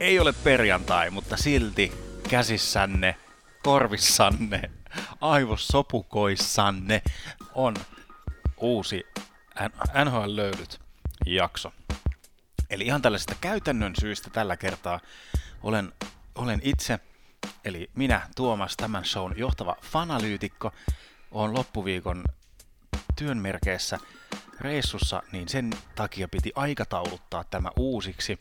Ei ole perjantai, mutta silti käsissänne, korvissanne, aivosopukoissanne on uusi NHL-löydyt jakso. Eli ihan tällaisesta käytännön syystä tällä kertaa olen, olen itse, eli minä Tuomas, tämän shown johtava fanalyytikko, on loppuviikon työn merkeissä reissussa, niin sen takia piti aikatauluttaa tämä uusiksi.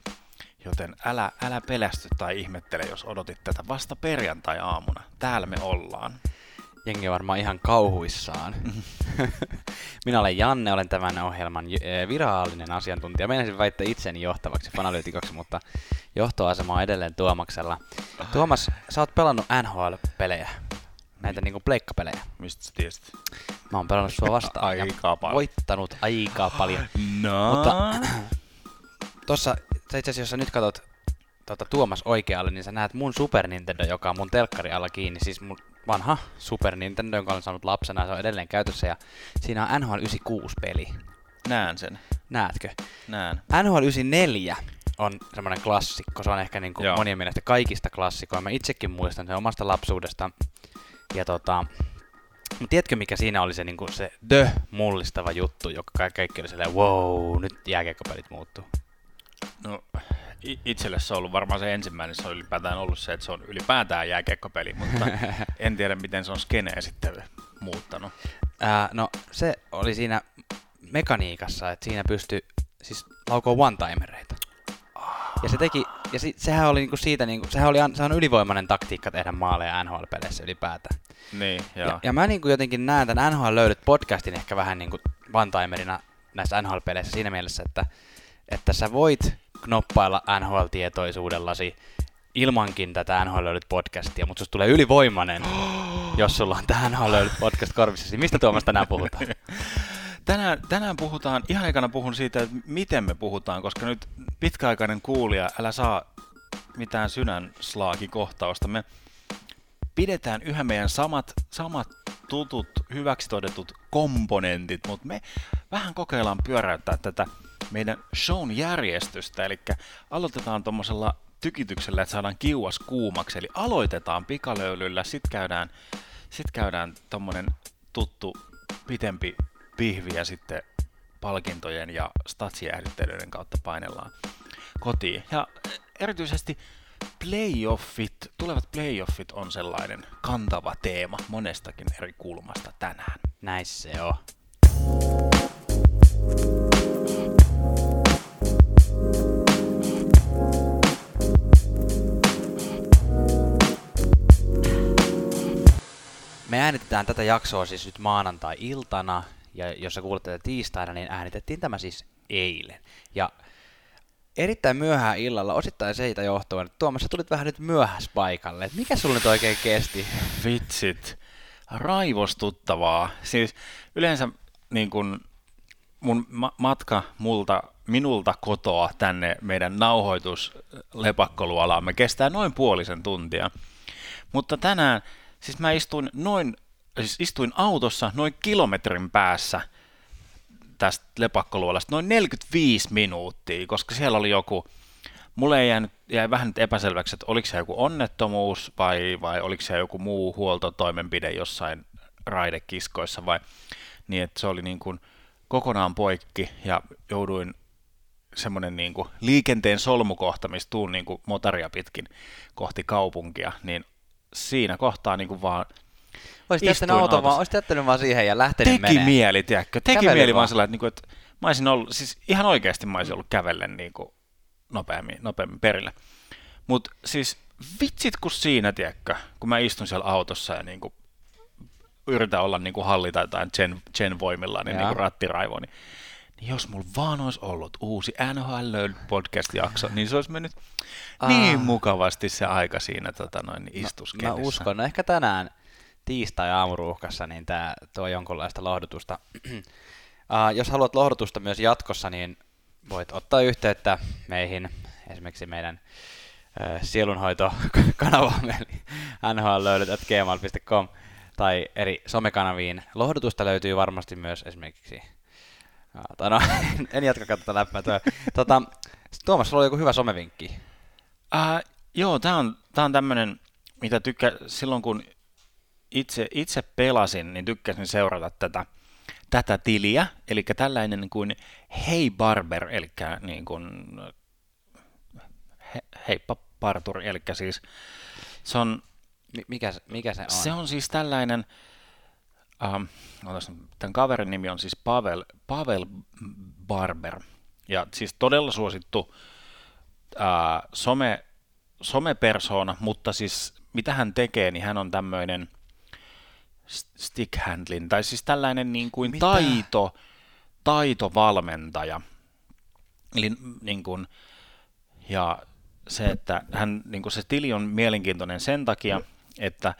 Joten älä, älä pelästy tai ihmettele, jos odotit tätä vasta perjantai-aamuna. Täällä me ollaan. Jengi on varmaan ihan kauhuissaan. Minä olen Janne, olen tämän ohjelman eh, virallinen asiantuntija. Meinasin väittää itseni johtavaksi fanalyytikoksi, mutta johtoasema on edelleen Tuomaksella. Tuomas, sä oot pelannut NHL-pelejä. Näitä niinku pleikkapelejä. Mistä sä tiesit? Mä oon pelannut sua vastaan. Aika paljon. Voittanut aika paljon. No. Mutta tossa, sä itse asiassa, jos sä nyt katsot tota, Tuomas oikealle, niin sä näet mun Super Nintendo, joka on mun telkkari alla kiinni. Siis mun vanha Super Nintendo, jonka olen saanut lapsena, se on edelleen käytössä. Ja siinä on NHL 96-peli. Näen sen. Näetkö? Näen. NHL 94 on semmoinen klassikko. Se on ehkä niin kuin Joo. monien mielestä kaikista klassikoja. Mä itsekin muistan sen omasta lapsuudesta. Ja tota, mut tiedätkö mikä siinä oli se, niin kuin se the mullistava juttu, joka ka- kaikki oli silleen, wow, nyt jääkiekkopelit muuttuu. No, itselle se on ollut varmaan se ensimmäinen, se on ylipäätään ollut se, että se on ylipäätään jääkiekkopeli, mutta en tiedä miten se on skeneen sitten muuttanut. Ää, no se oli siinä mekaniikassa, että siinä pystyi siis laukoo one-timereita. Ja se teki, ja si, sehän oli niinku siitä, niinku, sehän oli, sehän on ylivoimainen taktiikka tehdä maaleja NHL-peleissä ylipäätään. Niin, joo. Ja, ja mä niinku jotenkin näen tämän NHL löydyt podcastin ehkä vähän niinku one-timerina näissä NHL-peleissä siinä mielessä, että, että sä voit knoppailla NHL-tietoisuudellasi ilmankin tätä NHL löydyt podcastia, mutta susta tulee ylivoimainen, jos sulla on tämä NHL löydyt podcast korvissa. Mistä Tuomas tänään puhutaan? Tänään, tänään puhutaan, ihan ekana puhun siitä, että miten me puhutaan, koska nyt pitkäaikainen kuulija, älä saa mitään sydänslaakikohtausta. Me pidetään yhä meidän samat, samat tutut, hyväksi todetut komponentit, mutta me vähän kokeillaan pyöräyttää tätä meidän shown järjestystä, eli aloitetaan tuommoisella tykityksellä, että saadaan kiuas kuumaksi, eli aloitetaan pikalöylyllä, sitten käydään, sit käydään tuttu pitempi pihvi ja sitten palkintojen ja statsijäähdyttelyiden kautta painellaan kotiin. Ja erityisesti playoffit, tulevat playoffit on sellainen kantava teema monestakin eri kulmasta tänään. Näissä se on. Me äänitetään tätä jaksoa siis nyt maanantai-iltana, ja jos sä kuulet tätä tiistaina, niin äänitettiin tämä siis eilen. Ja erittäin myöhään illalla, osittain siitä johtuen, että Tuomas, sä tulit vähän nyt myöhäs paikalle. Mikä sulla nyt oikein kesti? Vitsit, raivostuttavaa. Siis yleensä niin kun mun ma- matka multa, minulta kotoa tänne meidän nauhoituslepakkoluolaamme kestää noin puolisen tuntia. Mutta tänään, siis mä istuin noin, siis istuin autossa noin kilometrin päässä tästä lepakkoluolasta, noin 45 minuuttia, koska siellä oli joku, mulle ei jäänyt, jäi vähän nyt epäselväksi, että oliko se joku onnettomuus vai, vai oliko se joku muu huoltotoimenpide jossain raidekiskoissa vai niin, että se oli niin kuin kokonaan poikki ja jouduin semmoinen niin kuin liikenteen solmukohta, missä tuun niin kuin motaria pitkin kohti kaupunkia, niin siinä kohtaa niin kuin vaan Olisit jättänyt auton vaan, olisit jättänyt vaan siihen ja lähtenyt teki menee. mieli, tiedätkö? Teki Kävele mieli vaan vaan. sellainen, että, niin kuin, että mä olisin ollut, siis ihan oikeasti mä olisin ollut kävellen niin kuin nopeammin, nopeammin perille. Mutta siis vitsit kun siinä, tiedätkö, kun mä istun siellä autossa ja niin kuin yritän olla niin kuin hallita jotain Chen, Chen voimilla, niin, Jaa. niin kuin rattiraivo, niin, niin jos mulla vaan olisi ollut uusi NHL podcast-jakso, niin se olisi mennyt Ah. niin mukavasti se aika siinä tota noin, niin Mä istuskellessa. uskon, no ehkä tänään tiistai-aamuruuhkassa niin tämä tuo jonkunlaista lohdutusta. uh, jos haluat lohdutusta myös jatkossa, niin voit ottaa yhteyttä meihin, esimerkiksi meidän uh, sielunhoitokanavamme, eli nhlöydöt.gmail.com tai eri somekanaviin. Lohdutusta löytyy varmasti myös esimerkiksi tai no, en, jatka katsoa läppää. Tota, Tuomas, sulla oli joku hyvä somevinkki. Äh, joo, tämä on, tää on tämmöinen, mitä tykkää silloin kun itse, itse pelasin, niin tykkäsin seurata tätä, tätä tiliä, eli tällainen kuin Hei Barber, eli niin kuin, he, Heippa Parturi, eli siis se on... Mikä, mikä se on? Se on siis tällainen, um, tämän kaverin nimi on siis Pavel, Pavel Barber, ja siis todella suosittu uh, some, somepersona, mutta siis mitä hän tekee, niin hän on tämmöinen stick handling, tai siis tällainen niin kuin mitä? taito, taitovalmentaja. Eli niin kuin, ja se, että hän, niin kuin se tili on mielenkiintoinen sen takia, että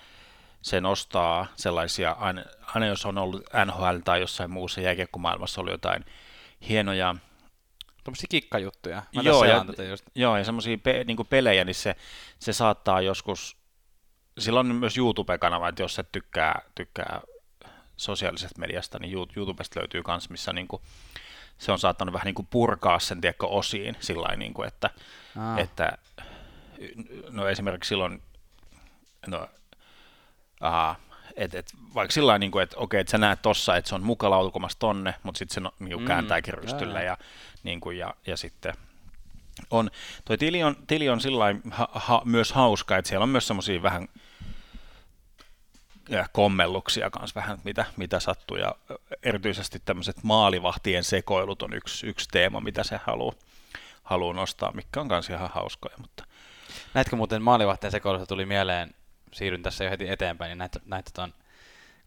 se nostaa sellaisia, aina, aina jos on ollut NHL tai jossain muussa jääkiekkomaailmassa oli jotain hienoja Tuommoisia kikkajuttuja. Mä joo, ja, tätä just. joo, ja semmoisia pe, niin pelejä, niin se, se saattaa joskus, sillä on myös YouTube-kanava, että jos et tykkää, tykkää sosiaalisesta mediasta, niin YouTubesta löytyy myös, missä niin kuin, se on saattanut vähän niin kuin purkaa sen tiekko osiin sillä niin kuin, että, Aa. että no esimerkiksi silloin, no, aha, et, et, vaikka sillä niin kuin, että okei, että sä näet tossa, että se on mukalautukomassa tonne, mutta sitten se no, niin mm, kääntääkin rystyllä ja, niin kuin, ja, ja sitten on, toi tili on, tili on sillä ha, ha, myös hauska, että siellä on myös semmoisia vähän ja kommelluksia kanssa vähän, mitä, mitä sattuu, ja erityisesti tämmöiset maalivahtien sekoilut on yksi, yksi teema, mitä se haluaa haluu nostaa, mikä on kanssa ihan hauskoja. Mutta... Näetkö muuten maalivahtien sekoilusta tuli mieleen, siirryn tässä jo heti eteenpäin, niin näitä, näitä ton,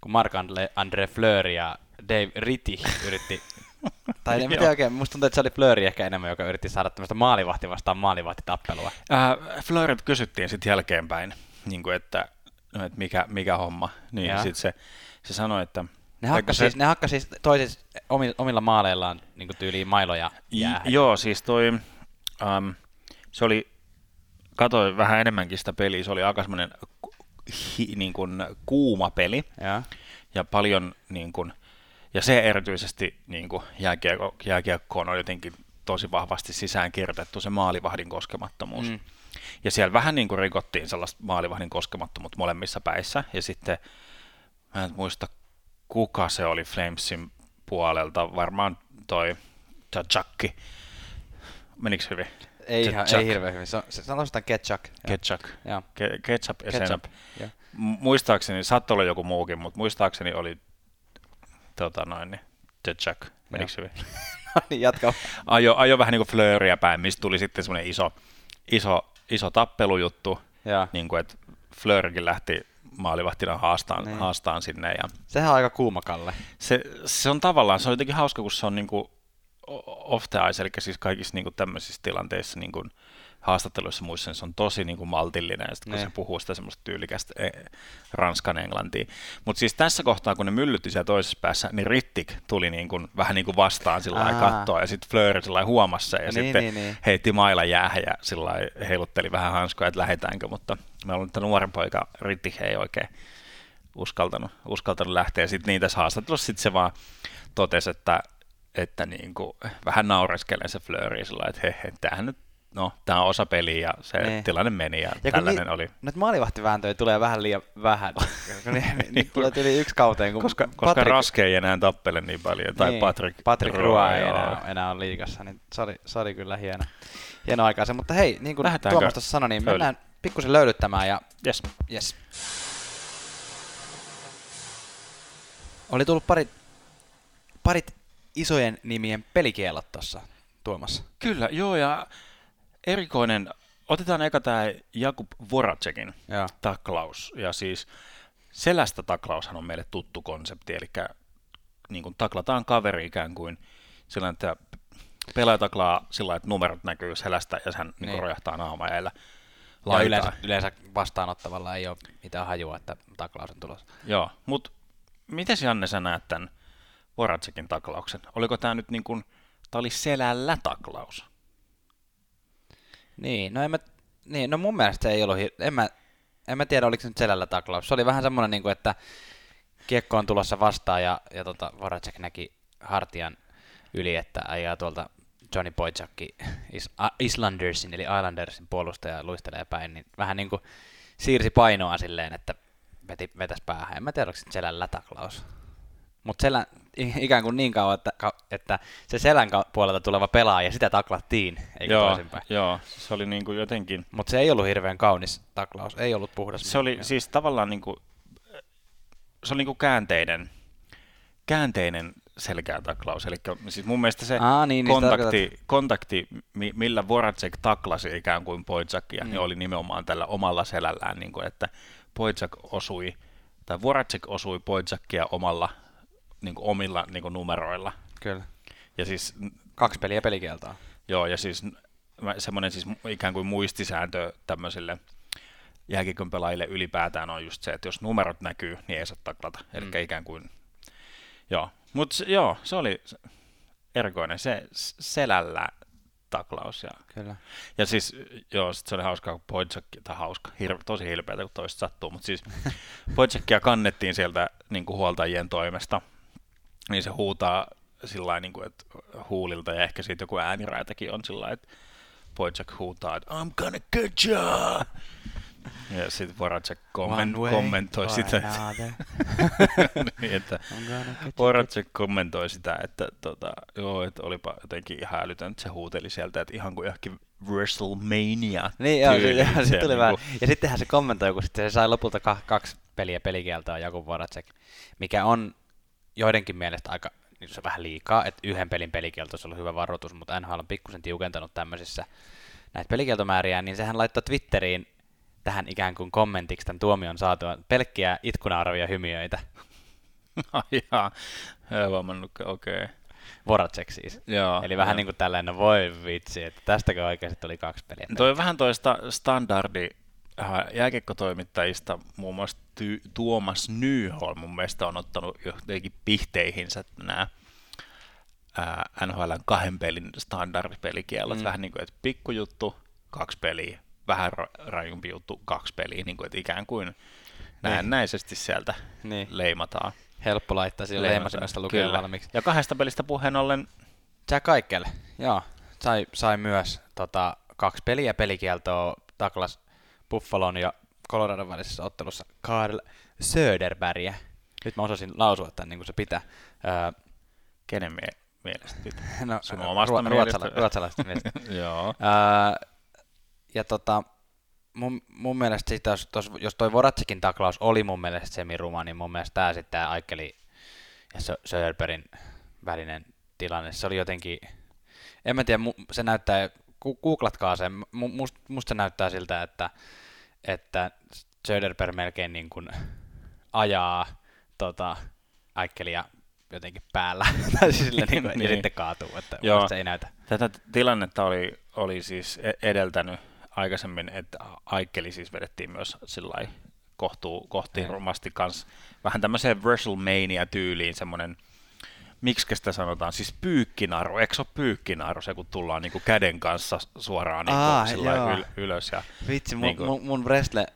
kun Mark Andre Fleur ja Dave Ritti yritti tai en tiedä oikein, musta tuntuu, että se oli Flöri ehkä enemmän, joka yritti saada tämmöistä maalivahti vastaan maalivahtitappelua. Äh, Flörit kysyttiin sitten jälkeenpäin, niin kuin, että, no, että mikä, mikä homma. Niin sitten se, se sanoi, että ne hakkasi, se... siis, ne hakkasi siis toisissa omilla maaleillaan niin tyyliin mailoja jäähän. Joo, siis toi, um, se oli, katsoin vähän enemmänkin sitä peliä, se oli aika semmoinen hi, niin kuin kuuma peli ja, ja paljon niin kuin, ja se erityisesti niin kuin jääkiekko, jääkiekkoon on jotenkin tosi vahvasti sisään kirjoitettu se maalivahdin koskemattomuus. Mm. Ja siellä vähän niin kuin rikottiin sellaista maalivahdin koskemattomuutta molemmissa päissä. Ja sitten, mä en muista kuka se oli Flamesin puolelta, varmaan toi Tachakki. Menikö hyvin? Ei, ihan, ei hirveän hyvin. Se, se sitä ketchup. Ketchup. Ke, ketchup ja ketchup. Ja. Muistaakseni, saattoi olla joku muukin, mutta muistaakseni oli tota noin, niin, Chuck, menikö hyvin? no niin, jatka. Ajo, ajo vähän niin kuin flööriä päin, mistä tuli sitten semmoinen iso, iso, iso tappelujuttu, ja. niin kuin, että Flöörikin lähti maalivahtina haastaan, niin. haastaan sinne. Ja Sehän on aika kuuma Kalle. Se, se on tavallaan, se on jotenkin hauska, kun se on niin kuin off the ice, eli siis kaikissa niin kuin tämmöisissä tilanteissa niin kuin, haastatteluissa muissa niin se on tosi niin kuin maltillinen, ja sitten kun ne. se niin. puhuu sitä semmoista tyylikästä e, ranskan englantia. Mutta siis tässä kohtaa, kun ne myllytti siellä toisessa päässä, niin Rittik tuli niin kuin, vähän niin kuin vastaan sillä kattoa, ja sitten Fleur sillä huomasi sen, ja niin, sitten niin, niin. heitti maila jäähän, ja sillä heilutteli vähän hanskoja, että lähdetäänkö, mutta me ollaan että nuoren poika Rittik ei oikein uskaltanut, uskaltanut lähteä. Sitten niin tässä haastattelussa sitten se vaan totesi, että että niin kuin, vähän naureskelen se Flööri sillä että he, he, tämähän nyt no, tämä on osa peliä ja se niin. tilanne meni ja, ja tällainen ni, oli. Nyt maalivahtivääntöjä tulee vähän liian vähän. niin, niin tulee yli yksi kauteen. Kun koska, koska Patrick, Raske ei enää tappele niin paljon, tai niin, Patrick, Patrick Rua ei enää, enää ole liikassa, niin se oli, se oli kyllä hieno, hieno aikaa se. Mutta hei, niin kuin Tuomas tuossa sanoi, niin mennään pikkusen löydyttämään. Ja, yes. Yes. Oli tullut parit, parit isojen nimien pelikielot tuossa Tuomassa. Kyllä, joo, ja erikoinen, otetaan eka tämä Jakub Voracekin ja. taklaus, ja siis selästä taklaushan on meille tuttu konsepti, eli niin kuin taklataan kaveri ikään kuin sillä että pelaaja taklaa sillä että numerot näkyy selästä ja hän niin. niin rojahtaa naamajailla. Ja yleensä, yleensä vastaanottavalla ei ole mitään hajua, että taklaus on tulossa. Joo, mutta miten Janne sä näet tämän Voracekin taklauksen? Oliko tämä nyt niin kuin, tämä oli selällä taklaus? Niin, no, en mä, niin, no mun mielestä se ei ollut, en mä, en mä tiedä oliko se nyt selällä taklaus. Se oli vähän semmoinen, niin kuin, että kiekko on tulossa vastaan ja, ja tota, Voracek näki hartian yli, että ajaa tuolta Johnny Boychukki Is- Islandersin eli Islandersin puolustaja luistelee päin, niin vähän niin kuin siirsi painoa silleen, että veti, vetäisi päähän. En mä tiedä, onko se selän lätäklaus. Mutta selän, ikään kuin niin kauan, että, että se selän puolelta tuleva pelaa ja sitä taklattiin, eikä joo, toisinpäin. joo, se oli niin kuin jotenkin... Mutta se ei ollut hirveän kaunis taklaus, ei ollut puhdas. Se oli siis tavallaan niin kuin, se oli niin kuin käänteinen, käänteinen selkää taklaus. Eli siis mun mielestä se Aa, niin, niin kontakti, kontakti, mi- millä Voracek taklasi ikään kuin Poitsakia, mm. niin oli nimenomaan tällä omalla selällään, niin kuin, että Poitsak osui, tai Voracek osui Poitsakia omalla, niin kuin omilla niin kuin numeroilla. Kyllä. Ja siis, Kaksi peliä pelikieltoa. joo, ja siis semmoinen siis ikään kuin muistisääntö tämmöisille jääkikön pelaajille ylipäätään on just se, että jos numerot näkyy, niin ei saa taklata. Mm. Eli ikään kuin, joo. Mutta joo, se oli erikoinen, se selällä taklaus. Ja, Kyllä. ja siis, joo, sit se oli hauska, kun Poitsakki, tai hauska, hir, tosi hilpeätä, kun toista sattuu, mutta siis Poitsakia kannettiin sieltä niin kuin huoltajien toimesta, niin se huutaa sillä niin kuin, että huulilta, ja ehkä siitä joku ääniräätäkin on sillä että Poitsak huutaa, että I'm gonna get ya! Ja sitten Voracek komment, way kommentoi sitä, että, niin, että. Voracek kommentoi sitä, että tota, joo, että olipa jotenkin ihan älytön, että se huuteli sieltä, että ihan kuin johonkin WrestleMania Niin, joo, se, joo, se tuli niinku- vähän. Ja sittenhän se kommentoi, kun sitten se sai lopulta ka- kaksi peliä pelikieltoa Jakub Voracek, mikä on joidenkin mielestä aika niin se vähän liikaa, että yhden pelin pelikielto olisi ollut hyvä varoitus, mutta NHL on pikkusen tiukentanut tämmöisissä näitä pelikieltomääriä, niin sehän laittoi Twitteriin tähän ikään kuin kommentiksi tämän tuomion saatua pelkkiä itkunaaravia hymiöitä. Huomannut, okei. Okay. Voracek siis. Joo, Eli vähän joo. niin kuin tällainen, no voi vitsi, että tästäkö oikeasti tuli kaksi peliä. Toi on vähän toista standardi jääkiekkotoimittajista, muun muassa ty- Tuomas Nyholm mun mielestä on ottanut jotenkin pihteihinsä nämä NHLn kahden pelin standardipelikiellot. Mm. Vähän niin kuin, että pikkujuttu, kaksi peliä, vähän ra- rajumpi juttu, kaksi peliä, niin kuin, että ikään kuin näennäisesti sieltä Niin. leimataan. Helppo laittaa leimataan. leimasimesta lukea Kyllä. valmiiksi. Ja kahdesta pelistä puheen ollen, Jack Kaikkel, joo, sai, sai myös tota, kaksi peliä pelikieltoa taklas Buffalon ja Coloradon välisessä ottelussa Karl Söderbergia. Nyt mä osasin lausua tämän niin kuin se pitää. Öö, kenen mie- mielestä pitää? no, Sun omasta ruo- mielestä. ruotsala- ruotsalaisesta mielestä. Joo. Öö, ja tota, mun, mun mielestä sit, jos, tos, jos toi Voratsikin taklaus oli mun mielestä semiruma, niin mun mielestä tää sitten tää Aikeli ja Sö- Söderbergin välinen tilanne, se oli jotenkin, en mä tiedä, se näyttää, googlatkaa sen, mu- must, musta se näyttää siltä, että, että Söderberg melkein niin kuin ajaa tota, Aikelia jotenkin päällä, tai siis sille niin kuin, ja Niin. sitten kaatuu, että Joo. se ei näytä. Tätä tilannetta oli, oli siis e- edeltänyt aikaisemmin, että Aikkeli siis vedettiin myös sillä kohtuu, kohti rumasti kanssa vähän tämmöiseen WrestleMania-tyyliin semmoinen, miksi sitä sanotaan, siis pyykkinaru, eikö se ole pyykkinaru se, kun tullaan niinku käden kanssa suoraan niinku Aa, sillä joo. yl- ylös. Ja, Vitsi, mun, Niin niin kuin- mun, mun wrestle,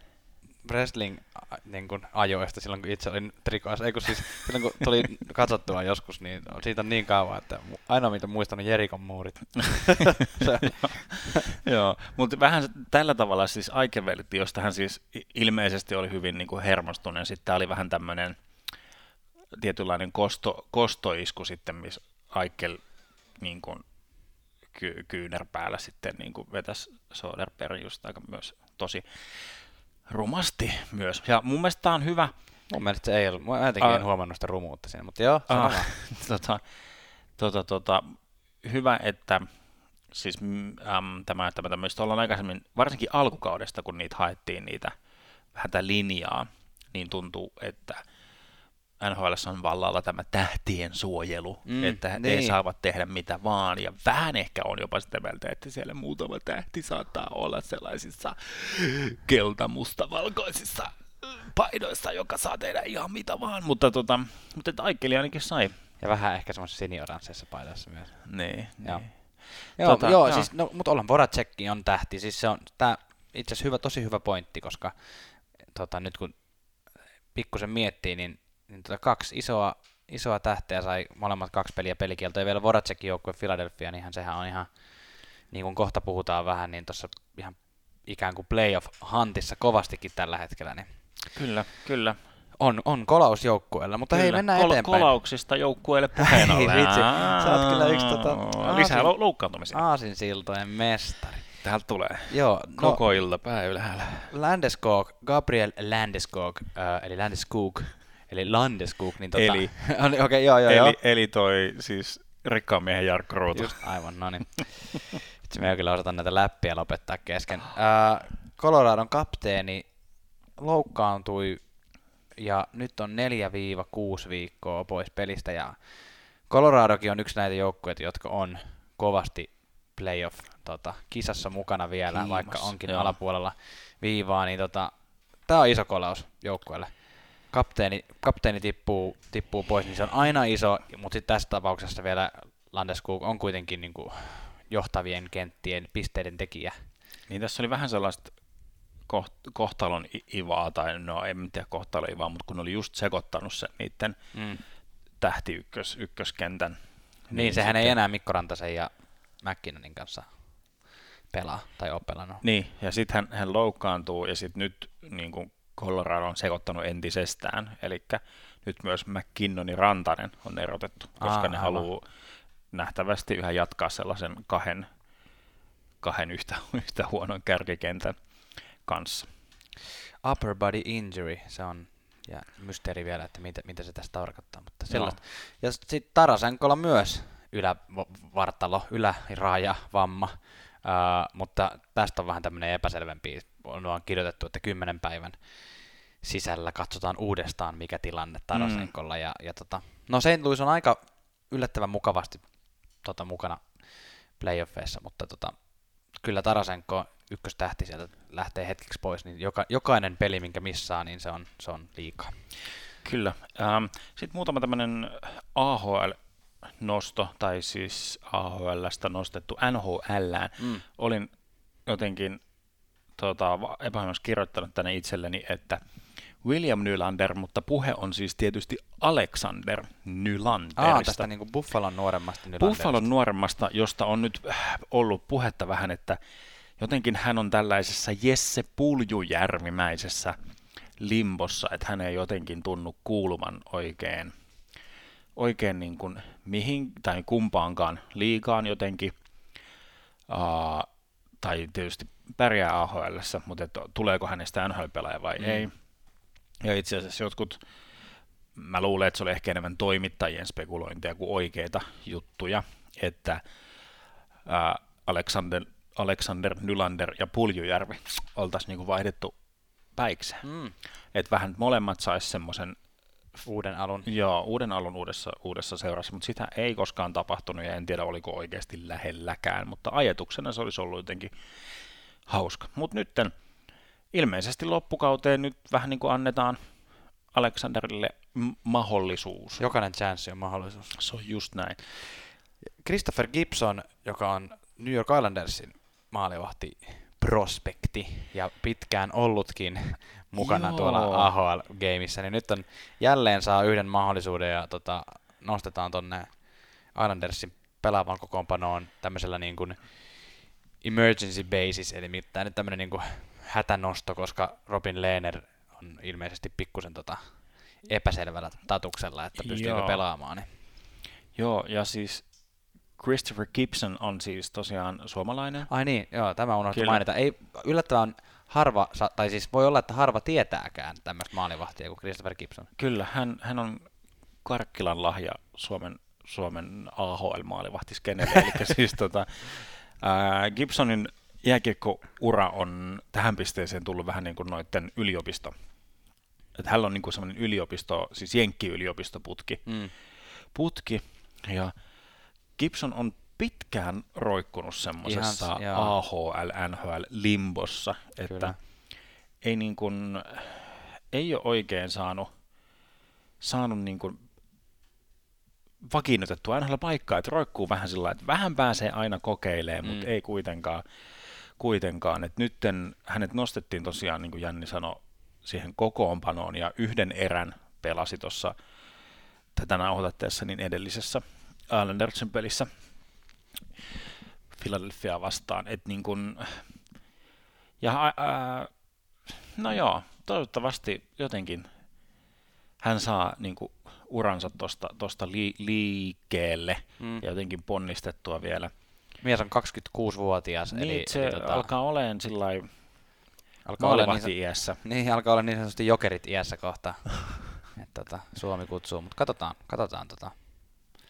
wrestling niin kuin ajoista silloin, kun itse olin trikoissa, ei kun siis silloin, kun tuli katsottua joskus, niin siitä on niin kauan, että ainoa mitä muistan on Jerikon muurit. Joo, mutta vähän tällä tavalla siis Aikevelti, josta hän siis ilmeisesti oli hyvin niin kuin hermostunut, ja sitten tämä oli vähän tämmöinen tietynlainen kosto, kostoisku sitten, missä Aikel niin kuin ky, kyynärpäällä sitten niin kuin vetäisi Soderberg just aika myös tosi rumasti myös. Ja mun mielestä tämä on hyvä, mun mielestä se ei ollut, mä jotenkin Ah. en huomannut sitä rumuutta siinä, mutta joo, vaan. tota, tota, tota, hyvä, että siis mm, äm, tämä, tämä tämmöistä ollaan aikaisemmin, varsinkin alkukaudesta, kun niitä haettiin niitä vähän tätä linjaa, niin tuntuu, että NHL on vallalla tämä tähtien suojelu, Mm, että niin. ei saavat tehdä mitä vaan, ja vähän ehkä on jopa sitä mieltä, että siellä muutama tähti saattaa olla sellaisissa kelta-mustavalkoisissa paidoissa, joka saa tehdä ihan mitä vaan, mutta, tota, mutta että Aikkeli ainakin sai. Ja vähän ehkä semmoisessa sinioransseissa paidassa myös. Niin, Joo. niin. Joo, tota, joo, joo. siis, no, mutta ollaan Voracekki on tähti, siis se on tää, itse asiassa hyvä, tosi hyvä pointti, koska tota, nyt kun pikkusen miettii, niin, niin tota, kaksi isoa isoa tähteä, sai molemmat kaksi peliä pelikieltä, ja vielä Voracekin joukkue Philadelphia, niin ihan, sehän on ihan, niin kuin kohta puhutaan vähän, niin tuossa ihan ikään kuin playoff-hantissa kovastikin tällä hetkellä, niin Kyllä, kyllä. on, on kolaus joukkueella, mutta kyllä. hei, mennään Kol- eteenpäin. Kolauksista joukkueelle puheen Ei ollen. vitsi, sä oot kyllä yksi tota- Lisää aasin- lou- loukkaantumisia. Aasin siltojen mestari. Täältä tulee. Joo, no, Koko ilta pää ylhäällä. Landeskog, Gabriel Landeskog, äh, eli Landeskog, eli Landeskog, niin tota... Eli. Okei, okay, joo, joo, joo. Eli, eli toi siis rikkaan miehen Jarkko Ruutu. Just, aivan, no niin. Itse me ei kyllä osata näitä läppiä lopettaa kesken. Äh, Coloradon kapteeni loukkaantui ja nyt on 4-6 viikkoa pois pelistä ja Coloradokin on yksi näitä joukkueita, jotka on kovasti playoff tota, kisassa mukana vielä, Kiimassa, vaikka onkin joo. alapuolella viivaa, niin tota, tämä on iso kolaus joukkueelle. Kapteeni, kapteeni tippuu, tippuu pois, niin se on aina iso, mutta sitten tässä tapauksessa vielä Landeskog on kuitenkin niin kuin johtavien kenttien pisteiden tekijä. Niin tässä oli vähän sellaista koht- kohtalon ivaa, tai no en tiedä kohtalon ivaa, mutta kun oli just sekoittanut sen niiden Mm. tähti ykkös, ykköskentän. Niin, niin sehän ei sitten- enää Mikko Rantasen ja McKinnonin kanssa pelaa tai ole pelannut. Niin, ja sitten hän, hän loukkaantuu, ja sitten nyt niin kuin Colorado on sekoittanut entisestään, eli nyt myös McKinnon ja Rantanen on erotettu, koska Aa, ne haluaa nähtävästi yhä jatkaa sellaisen kahden, kahden yhtä, yhtä huonon kärkikentän kanssa. Upper body injury, se on ja mysteeri vielä, että mitä, mitä se tästä tarkoittaa. Mutta sellaista. Ja sitten Tarasenkolla myös ylävartalo, yläraaja, vamma, uh, mutta tästä on vähän tämmöinen epäselvempi. On on kirjoitettu, että kymmenen päivän sisällä katsotaan uudestaan, mikä tilanne Tarasenkolla. Mm. Ja, ja tota, no St. Louis on aika yllättävän mukavasti tota, mukana playoffeissa, mutta tota, kyllä Tarasenko ykköstähti sieltä lähtee hetkeksi pois, niin joka, jokainen peli, minkä missaa, niin se on, se on liikaa. Kyllä. Ähm, Sitten muutama tämmöinen AHL-nosto, tai siis AHLstä nostettu NHLään. Mm. Olin jotenkin va- epäilemässä kirjoittanut tänne itselleni, että William Nylander, mutta puhe on siis tietysti Alexander Nylanderista. Aa, tästä niin kuin Buffalon nuoremmasta Nylanderista. Buffalon nuoremmasta, josta on nyt äh, ollut puhetta vähän, että jotenkin hän on tällaisessa Jesse Puljujärvimäisessä limbossa, että hän ei jotenkin tunnu kuuluman oikein, oikein niin kuin mihin tai kumpaankaan liikaan jotenkin, uh, tai tietysti pärjää AHL, mutta että tuleeko hänestä NHL-pelaaja vai Mm. ei. Ja itse asiassa jotkut, mä luulen, että se oli ehkä enemmän toimittajien spekulointia kuin oikeita juttuja, että ää, Alexander, Alexander Nylander ja Puljujärvi oltaisiin niinku vaihdettu päikseen. Mm. Että vähän molemmat sais semmoisen Uuden alun. joo, uuden alun uudessa, uudessa seurassa, mutta sitä ei koskaan tapahtunut ja en tiedä oliko oikeasti lähelläkään, mutta ajatuksena se olisi ollut jotenkin hauska. Mutta nytten ilmeisesti loppukauteen nyt vähän niin kuin annetaan Alexanderille m- mahdollisuus. Jokainen chanssi on mahdollisuus. Se on just näin. Christopher Gibson, joka on New York Islandersin maalivahti prospekti ja pitkään ollutkin mukana Joo. tuolla AHL-gameissa, niin nyt on jälleen saa yhden mahdollisuuden ja tota, nostetaan tonne Islandersin pelaavan kokoonpanoon tämmöisellä niin kuin emergency basis, eli mitään nyt tämmöinen niin kuin hätänosto, koska Robin Lehner on ilmeisesti pikkusen tota epäselvällä tatuksella, että pystyykö Joo. pelaamaan. Niin. Joo, ja siis Christopher Gibson on siis tosiaan suomalainen. Ai niin, joo, tämä Kyllä. mainita. Ei yllättävän harva, tai siis voi olla, että harva tietääkään tämmöistä maalivahtia kuin Christopher Gibson. Kyllä, hän, hän on Karkkilan lahja Suomen, Suomen AHL-maalivahtiskenelle. Eli siis tota, ää, Gibsonin jääkiekko-ura on tähän pisteeseen tullut vähän niin kuin noiden yliopisto. Että hänellä on niin kuin semmoinen yliopisto, siis Jenkki-yliopistoputki. Mm. Putki, ja Gibson on pitkään roikkunut semmoisessa. AHL-NHL-limbossa, että Kyllä. ei, niin kuin, ei ole oikein saanut, saanut niin kuin vakiinnutettua NHL-paikkaa, että roikkuu vähän sillä että vähän pääsee aina kokeilemaan, mutta Mm. ei kuitenkaan. kuitenkaan. Et nytten hänet nostettiin tosiaan, niin kuin Janni sanoi, siihen kokoonpanoon ja yhden erän pelasi tuossa tätä nauhoitatteessa niin edellisessä Islandersin pelissä Philadelphia vastaan. Et niin kun, ja ää, no joo, toivottavasti jotenkin hän saa niin kuin, uransa tuosta tosta li- liikkeelle mm. ja jotenkin ponnistettua vielä. Mies on 26-vuotias. Niin, eli, se eli tota, alkaa olemaan sillä alkaa olla niin, iässä. niin, alkaa olla niin sanotusti jokerit iässä kohta. Et, tota, Suomi kutsuu, mutta katsotaan, katsotaan tota.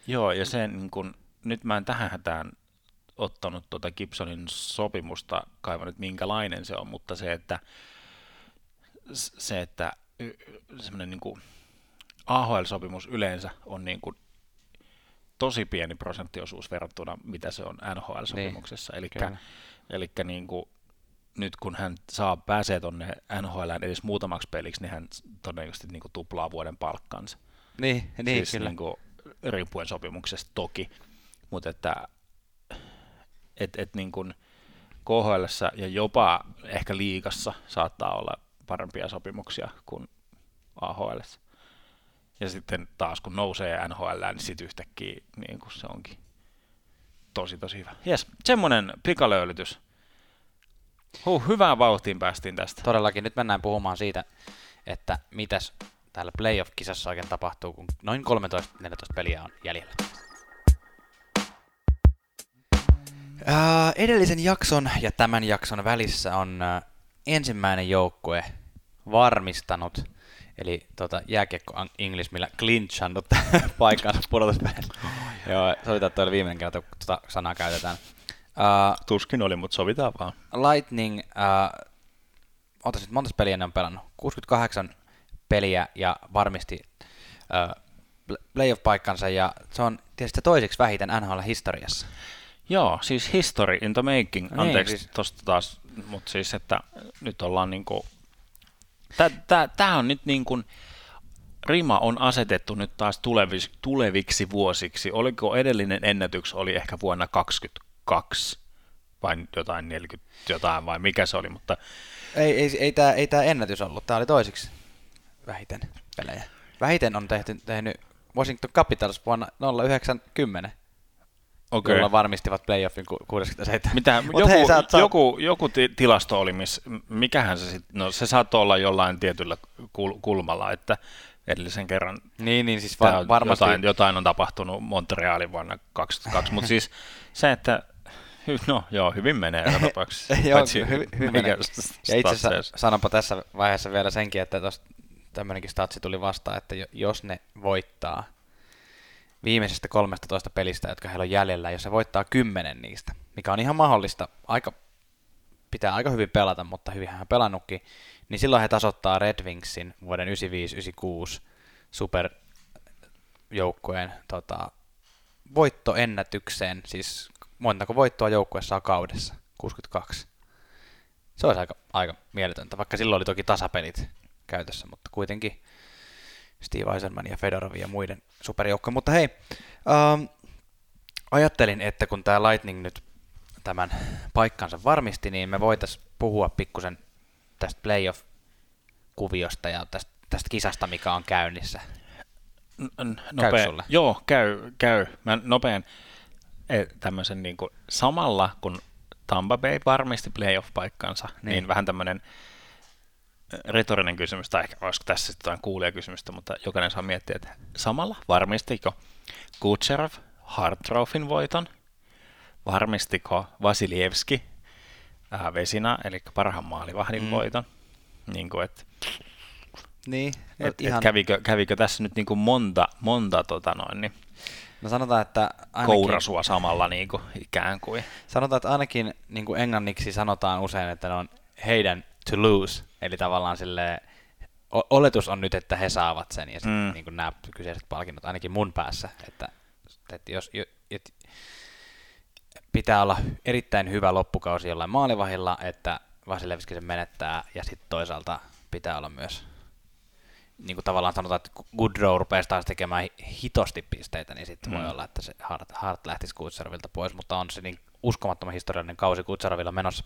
Joo, ja se niin kun, nyt mä en tähän hätään ottanut tuota Gibsonin sopimusta kaivannut minkälainen se on, mutta se, että se, että semmoinen niin kuin AHL-sopimus yleensä on niin kuin tosi pieni prosenttiosuus verrattuna mitä se on NHL-sopimuksessa. Niin, eli niin kuin, nyt kun hän saa pääsee tuonne NHL edes muutamaksi peliksi, niin hän todennäköisesti niin kuin tuplaa vuoden palkkansa. Niin, niin siis kyllä. Niin kuin, riippuen sopimuksesta toki, mutta että et, et niin kuin KHL ja jopa ehkä liigassa saattaa olla parempia sopimuksia kuin AHL. Ja sitten taas kun nousee NHL, niin sitten yhtäkkiä niin kuin se onkin tosi tosi hyvä. Jes, semmoinen pikalöylytys. Huh, hyvään vauhtiin päästiin tästä. Todellakin, nyt mennään puhumaan siitä, että mitäs täällä playoff-kisassa oikein tapahtuu, kun noin 13-14 peliä on jäljellä. Ää, edellisen jakson ja tämän jakson välissä on ää, ensimmäinen joukkue varmistanut, eli tota, jääkiekko English, millä clinchannut paikkansa pudotuspelissä. Oh, joo, sovitaan, että oli viimeinen kerta, kun tuota sanaa käytetään. Uh, Tuskin oli, mutta sovitaan vaan. Lightning, uh, otas nyt monta peliä ne on pelannut? 68 peliä ja varmisti uh, playoff-paikkansa ja se on tietysti toiseksi vähiten NHL-historiassa. Joo, siis history in the making, niin, anteeksi niin, siis... tosta taas, mutta siis että nyt ollaan niinku, tämä on nyt niin kuin, rima on asetettu nyt taas tuleviksi, tuleviksi vuosiksi. Oliko edellinen ennätys, oli ehkä vuonna 2022 vai jotain 40 jotain vai mikä se oli, mutta... Ei, ei, ei tämä ei tää ennätys ollut, tämä oli toisiksi vähiten pelejä. Vähiten on tehty, tehnyt Washington Capitals vuonna 0910 okay. jolla varmistivat playoffin 67. Mitä, joku, hei, sä... joku, joku tilasto oli, miss, mikähän se sitten, no se saattoi olla jollain tietyllä kul, kulmalla, että edellisen kerran niin, niin siis var, varmasti... jotain, jotain on tapahtunut Montrealin vuonna 2002, mutta siis se, että No joo, hyvin menee joka tapauksessa. joo, hyvin, hyvin menee. Ja itse asiassa sanonpa tässä vaiheessa vielä senkin, että tämmöinenkin statsi tuli vastaan, että jos ne voittaa viimeisestä 13 pelistä, jotka heillä on jäljellä, jos se voittaa kymmenen niistä, mikä on ihan mahdollista, aika, pitää aika hyvin pelata, mutta hyvin hän pelannutkin, niin silloin he tasoittaa Red Wingsin vuoden 95-96 superjoukkueen tota, voittoennätykseen, siis montako voittoa joukkue saa kaudessa, 62. Se olisi aika, aika mieletöntä, vaikka silloin oli toki tasapelit käytössä, mutta kuitenkin Steve Eisenman ja Fedorov ja muiden superjoukkoja. Mutta hei, ähm, ajattelin, että kun tämä Lightning nyt tämän paikkansa varmisti, niin me voitaisiin puhua pikkusen tästä playoff-kuviosta ja tästä, tästä kisasta, mikä on käynnissä. Nopea, sulle? Joo, käy, käy. Mä nopean e, tämmöisen niin kuin, samalla kun Tampa Bay varmisti playoff-paikkansa, niin, niin vähän tämmöinen retorinen kysymys, tai ehkä olisiko tässä sitten jotain kuulijakysymystä, mutta jokainen saa miettiä, että samalla varmistiko Kutserov Hartrofin voiton, varmistiko Vasilievski äh, Vesina, eli parhaan maalivahdin mm. voiton, niin kuin, että niin, et, ihan... et kävikö, kävikö, tässä nyt niin kuin monta, monta tota noin, niin No sanotaan, että ainakin, kourasua samalla niin kuin, ikään kuin. Sanotaan, että ainakin niin kuin englanniksi sanotaan usein, että ne on heidän to lose, eli tavallaan sille oletus on nyt, että he saavat sen ja sitten mm. niin kuin nämä kyseiset palkinnot ainakin mun päässä, että, että jos että pitää olla erittäin hyvä loppukausi jollain maalivahilla, että Vasilevski sen menettää ja sitten toisaalta pitää olla myös niin kuin tavallaan sanotaan, että Goodrow rupeaa taas tekemään hitosti pisteitä, niin sitten mm. voi olla, että se Hart, Hart lähtisi Kutserovilta pois, mutta on se niin uskomattoman historiallinen kausi Kutserovilla menossa.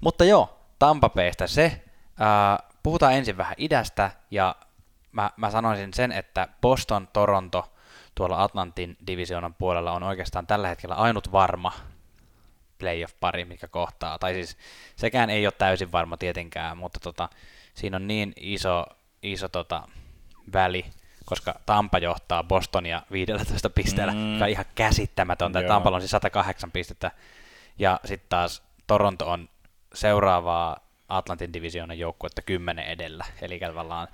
Mutta joo, Tampapeista se. Äh, puhutaan ensin vähän idästä ja mä, mä sanoisin sen, että Boston, Toronto tuolla Atlantin divisioonan puolella on oikeastaan tällä hetkellä ainut varma playoff-pari, mikä kohtaa. Tai siis sekään ei ole täysin varma tietenkään, mutta tota, siinä on niin iso, iso tota, väli, koska Tampa johtaa Bostonia 15 pisteellä, mm. joka on ihan käsittämätöntä. Tampa on siis 108 pistettä, ja sitten taas Toronto on seuraavaa Atlantin divisioonan joukkuetta 10 edellä, eli tavallaan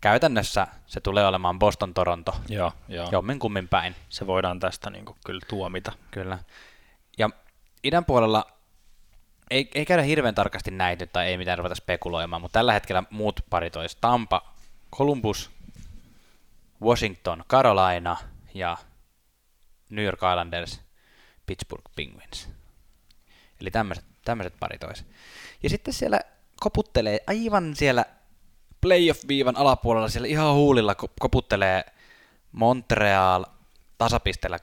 käytännössä se tulee olemaan Boston-Toronto joo, joo. jommin kummin päin. Se voidaan tästä niin kuin, kyllä tuomita. Kyllä. Ja idän puolella ei, ei käydä hirveän tarkasti näitä tai ei mitään ruveta spekuloimaan, mutta tällä hetkellä muut parit olisi Tampa, Columbus, Washington, Carolina ja New York Islanders, Pittsburgh Penguins. Eli tämmöiset parit olisi. Ja sitten siellä koputtelee aivan siellä playoff-viivan alapuolella, siellä ihan huulilla koputtelee Montreal tasapisteellä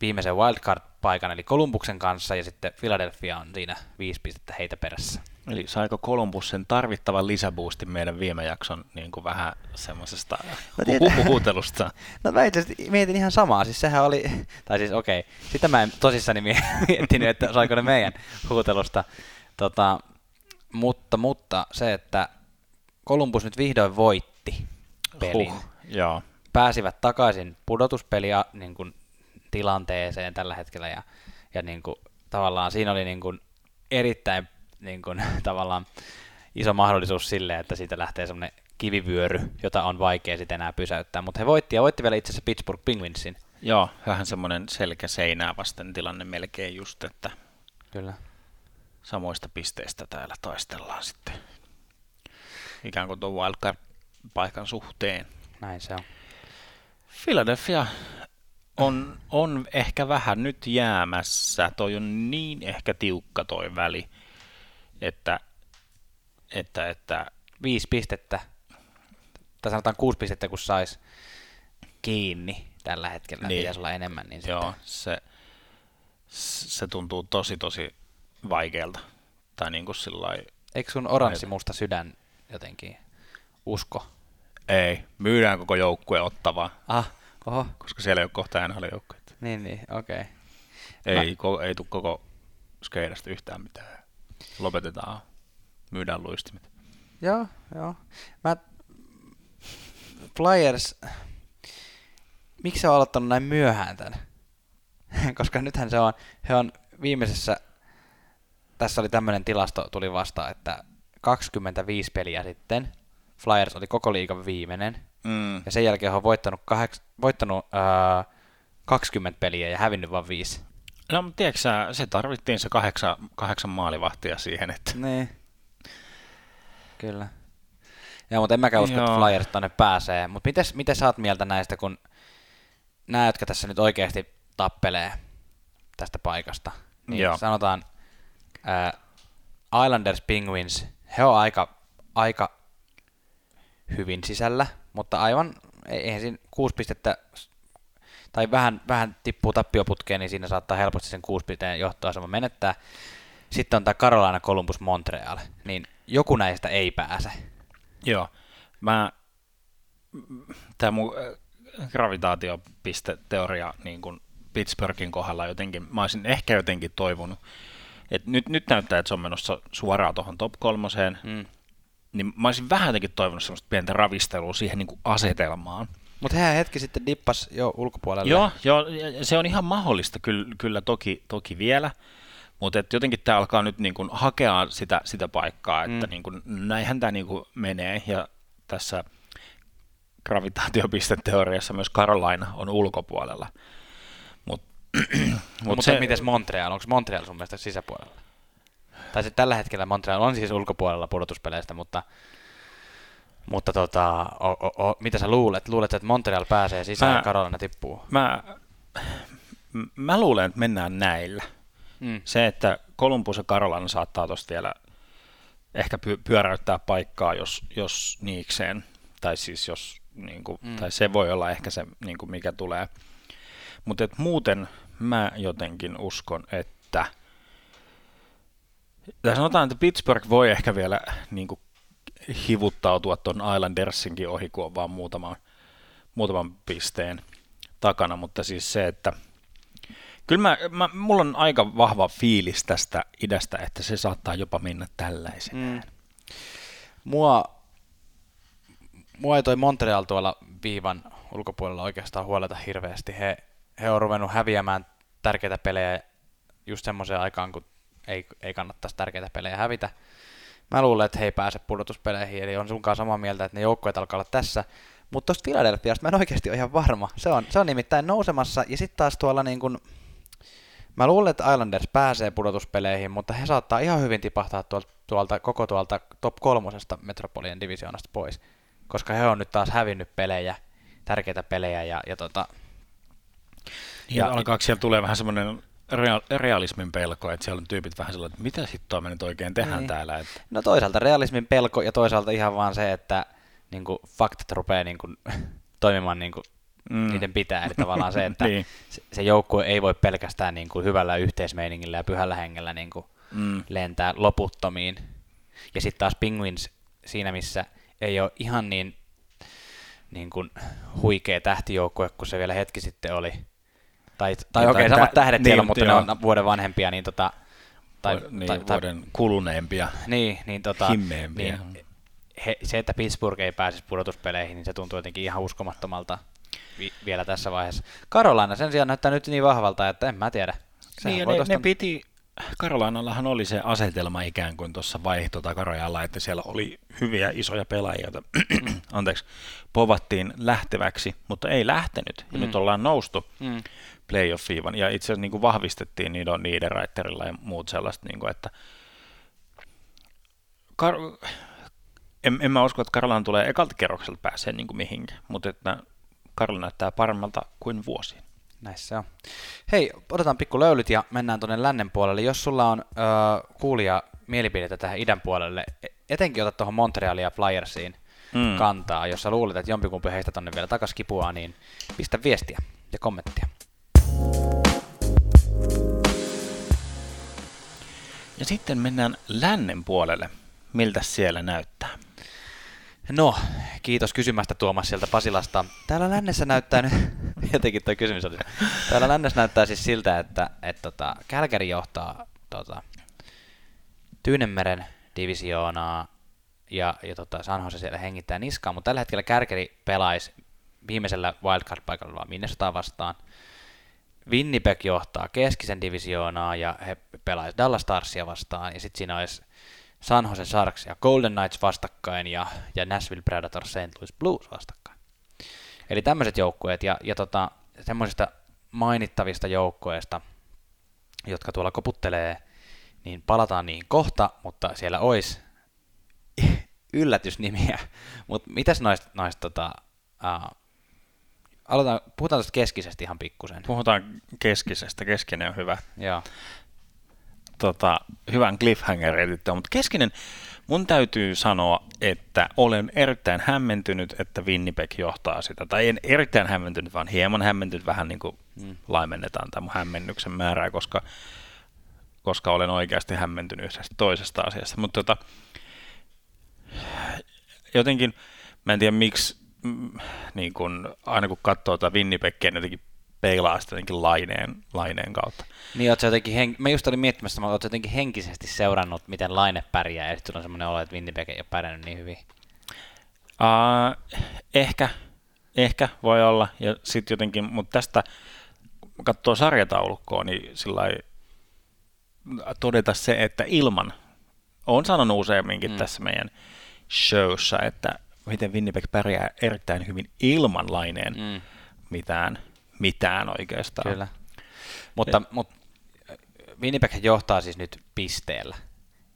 viimeisen wildcard-paikan, eli Kolumbuksen kanssa, ja sitten Philadelphia on siinä viisi pistettä heitä perässä. Eli saiko Columbus sen tarvittavan lisäboostin meidän viime jakson niin kuin vähän semmoisesta no, huhutelusta? No mä itse mietin ihan samaa, siis sehän oli, tai siis okei, okay. sitä mä en tosissani miettinyt, että saiko ne meidän huutelusta. Tota, mutta, mutta se, että Columbus nyt vihdoin voitti pelin. Huh, joo. Pääsivät takaisin pudotuspelia niin kuin, tilanteeseen tällä hetkellä ja, ja niin kuin, tavallaan siinä oli niin kuin, erittäin niin kuin, tavallaan iso mahdollisuus sille, että siitä lähtee semmoinen kivivyöry, jota on vaikea sitten enää pysäyttää. Mutta he voitti ja voitti vielä itse asiassa Pittsburgh Penguinsin. Joo, vähän semmoinen selkä seinää vasten tilanne melkein just, että Kyllä. Samoista pisteistä täällä taistellaan sitten ikään kuin tuon wildcard-paikan suhteen. Näin se on. Philadelphia on, on ehkä vähän nyt jäämässä. Toi on niin ehkä tiukka toi väli, että, että, että viisi pistettä, tai sanotaan kuusi pistettä, kun sais kiinni tällä hetkellä, niin. pitäisi olla enemmän. Niin Joo, se, se tuntuu tosi tosi vaikealta. Tai niin kuin sillai, Eikö sun oranssi musta sydän jotenkin usko? Ei, myydään koko joukkue ottavaa. Ah, oho. Koska siellä ei ole kohta nhl joukkueita. Niin, niin, okei. Okay. Ei, Mä... ko, ei tule koko skeidasta yhtään mitään. Lopetetaan, myydään luistimet. Joo, joo. Mä... Flyers, miksi se on aloittanut näin myöhään tämän? Koska nythän se on, he on viimeisessä, tässä oli tämmöinen tilasto, tuli vasta, että 25 peliä sitten. Flyers oli koko liigan viimeinen. Mm. Ja sen jälkeen on voittanut, kaheks, voittanut äh, 20 peliä ja hävinnyt vain viisi. No, mutta tiedätkö sä, se tarvittiin se kahdeksan, kahdeksan maalivahtia siihen, että... Niin. Kyllä. Joo, mutta en mäkään usko, Joo. että Flyers tonne pääsee. Mutta miten, miten sä oot mieltä näistä, kun nämä, jotka tässä nyt oikeasti tappelee tästä paikasta, niin Joo. sanotaan äh, Islanders, Penguins, he on aika, aika hyvin sisällä, mutta aivan, eihän siinä kuusi pistettä, tai vähän, vähän tippuu tappioputkeen, niin siinä saattaa helposti sen kuusi pisteen johtoasema menettää. Sitten on tämä Carolina, Columbus, Montreal, niin joku näistä ei pääse. Joo, mä, tämä mun äh, gravitaatiopisteteoria niin kuin Pittsburghin kohdalla jotenkin, mä olisin ehkä jotenkin toivonut, et nyt, nyt näyttää, että se on menossa suoraan tuohon top kolmoseen, mm. niin mä olisin vähän jotenkin toivonut semmoista pientä ravistelua siihen niin kuin asetelmaan. Mutta hän hetki sitten dippas jo ulkopuolelle. Joo, joo se on ihan mahdollista kyllä, kyllä toki, toki vielä, mutta jotenkin tämä alkaa nyt niin kuin hakea sitä, sitä paikkaa, että mm. niin kuin, näinhän tämä niin kuin menee, ja tässä gravitaatiopisteteoriassa myös Carolina on ulkopuolella. Mut mutta se... mites Montreal? Onko Montreal sun mielestä sisäpuolella? Tai se tällä hetkellä Montreal on siis ulkopuolella pudotuspeleistä, mutta, mutta tota, o, o, o, mitä sä luulet? Luulet, että Montreal pääsee sisään mä, ja Carolina tippuu? Mä, mä luulen, että mennään näillä. Mm. Se, että Columbus ja Carolina saattaa tuosta vielä ehkä py- pyöräyttää paikkaa, jos, jos niikseen, tai siis jos, niin kuin, mm. tai se voi olla ehkä se, niin kuin mikä tulee. Mutta muuten mä jotenkin uskon, että tai sanotaan, että Pittsburgh voi ehkä vielä niin kuin, hivuttautua tuon Islandersinkin ohi, kun on vaan muutaman, muutaman pisteen takana, mutta siis se, että kyllä mä, mä, mulla on aika vahva fiilis tästä idästä, että se saattaa jopa mennä tällaisenään. Mm. Mua, mua ei toi Montreal tuolla viivan ulkopuolella oikeastaan huoleta hirveästi. He, he on ruvennut häviämään tärkeitä pelejä just semmoiseen aikaan, kun ei, ei kannattaisi tärkeitä pelejä hävitä. Mä luulen, että he ei pääse pudotuspeleihin, eli on sunkaan samaa mieltä, että ne joukkueet alkaa olla tässä. Mutta tuosta Philadelphiasta mä en oikeasti ole ihan varma. Se on, se on nimittäin nousemassa, ja sitten taas tuolla niin kun, Mä luulen, että Islanders pääsee pudotuspeleihin, mutta he saattaa ihan hyvin tipahtaa tuolta, tuolta koko tuolta top kolmosesta Metropolian divisioonasta pois, koska he on nyt taas hävinnyt pelejä, tärkeitä pelejä ja, ja tota... Ja, ja alkaako siellä tulee vähän semmoinen real, realismin pelko, että siellä on tyypit vähän sellainen, että mitä sitten me nyt oikein tehdään niin. täällä? Että... No toisaalta realismin pelko ja toisaalta ihan vaan se, että niin kuin, faktat rupeaa niin kuin, toimimaan niin kuin, mm. niiden pitää. Eli tavallaan se, että niin. se, se joukkue ei voi pelkästään niin kuin, hyvällä yhteismeiningillä ja pyhällä hengellä niin kuin, mm. lentää loputtomiin. Ja sitten taas Penguins siinä, missä ei ole ihan niin, niin kuin, huikea tähtijoukkue kuin se vielä hetki sitten oli, tai, tai okei, okay, samat tähdet niin, siellä, mutta joo. ne on vuoden vanhempia, niin tota, tai, niin, tai, vuoden kuluneempia, niin, niin, tota, himmeempiä. Niin, he, se, että Pittsburgh ei pääsisi pudotuspeleihin, niin se tuntuu jotenkin ihan uskomattomalta vi- vielä tässä vaiheessa. Karolaina sen sijaan näyttää nyt niin vahvalta, että en mä tiedä. Sehän niin, ne, tosta... ne piti, Karolainallahan oli se asetelma ikään kuin tuossa vaihto takarajalla, että siellä oli hyviä isoja pelaajia, joita anteeksi, povattiin lähteväksi, mutta ei lähtenyt. Ja mm. nyt ollaan noustu mm. Playoffiin ja itse asiassa niin kuin vahvistettiin niiden Niederreiterilla ja muut sellaista, niin kuin, että Kar- en, en mä usko, että Karlan tulee ekalta kerrokselta pääsee niin kuin mihinkään, mutta että Karla näyttää paremmalta kuin vuosiin. Näissä on. Hei, otetaan pikku löylyt ja mennään tuonne lännen puolelle. Jos sulla on öö, kuulija mielipidettä tähän idän puolelle, e, etenkin otat tuohon Montrealia Flyersiin mm. kantaa, jos sä luulet, että jompikumpi heistä tonne vielä takas kipua, niin pistä viestiä ja kommenttia. Ja sitten mennään lännen puolelle. Miltä siellä näyttää? No, kiitos kysymästä Tuomas sieltä Pasilasta. Täällä lännessä näyttää nyt, jotenkin tuo kysymys oli, täällä lännessä näyttää siis siltä, että, että tota, Kälkäri johtaa tota, Tyynemeren divisioonaa ja, ja tota, San Jose siellä hengittää niskaa, mutta tällä hetkellä Kärkeri pelaisi viimeisellä wildcard-paikalla vaan Minnesota vastaan. Winnipeg johtaa keskisen divisioonaa ja he pelaisivat Dallas Starsia vastaan ja sitten siinä olisi San Jose Sharks ja Golden Knights vastakkain ja, ja Nashville Predators St. Louis Blues vastakkain. Eli tämmöiset joukkueet ja, ja tota, semmoisista mainittavista joukkueista, jotka tuolla koputtelee, niin palataan niihin kohta, mutta siellä olisi yllätysnimiä. Mutta mitäs noista, noista tota, uh, aloitetaan, puhutaan tuosta keskisestä ihan pikkusen. Puhutaan keskisestä, keskinen on hyvä. Joo tota, hyvän cliffhangerin, mutta keskinen, mun täytyy sanoa, että olen erittäin hämmentynyt, että Winnipeg johtaa sitä. Tai en erittäin hämmentynyt, vaan hieman hämmentynyt, vähän niin kuin mm. laimennetaan tämä hämmennyksen määrää, koska, koska olen oikeasti hämmentynyt yhdestä toisesta asiasta. Mutta tota, jotenkin, mä en tiedä miksi, niin kun, aina kun katsoo tätä Winnipegia, niin jotenkin peilaa sitä jotenkin laineen, laineen kautta. Niin, ootko jotenkin, hen... mä just olin miettimässä, että ootko jotenkin henkisesti seurannut, miten laine pärjää, ja sitten on semmoinen olo, että Winnipeg ei ole pärjännyt niin hyvin. Uh, ehkä, ehkä voi olla, ja sitten jotenkin, mutta tästä, katsoo sarjataulukkoa, niin sillä todeta se, että ilman, olen sanonut useamminkin mm. tässä meidän showssa, että miten Winnipeg pärjää erittäin hyvin ilman laineen mm. mitään mitään oikeastaan. Kyllä. Mutta, ja. mutta Winnipeg johtaa siis nyt pisteellä,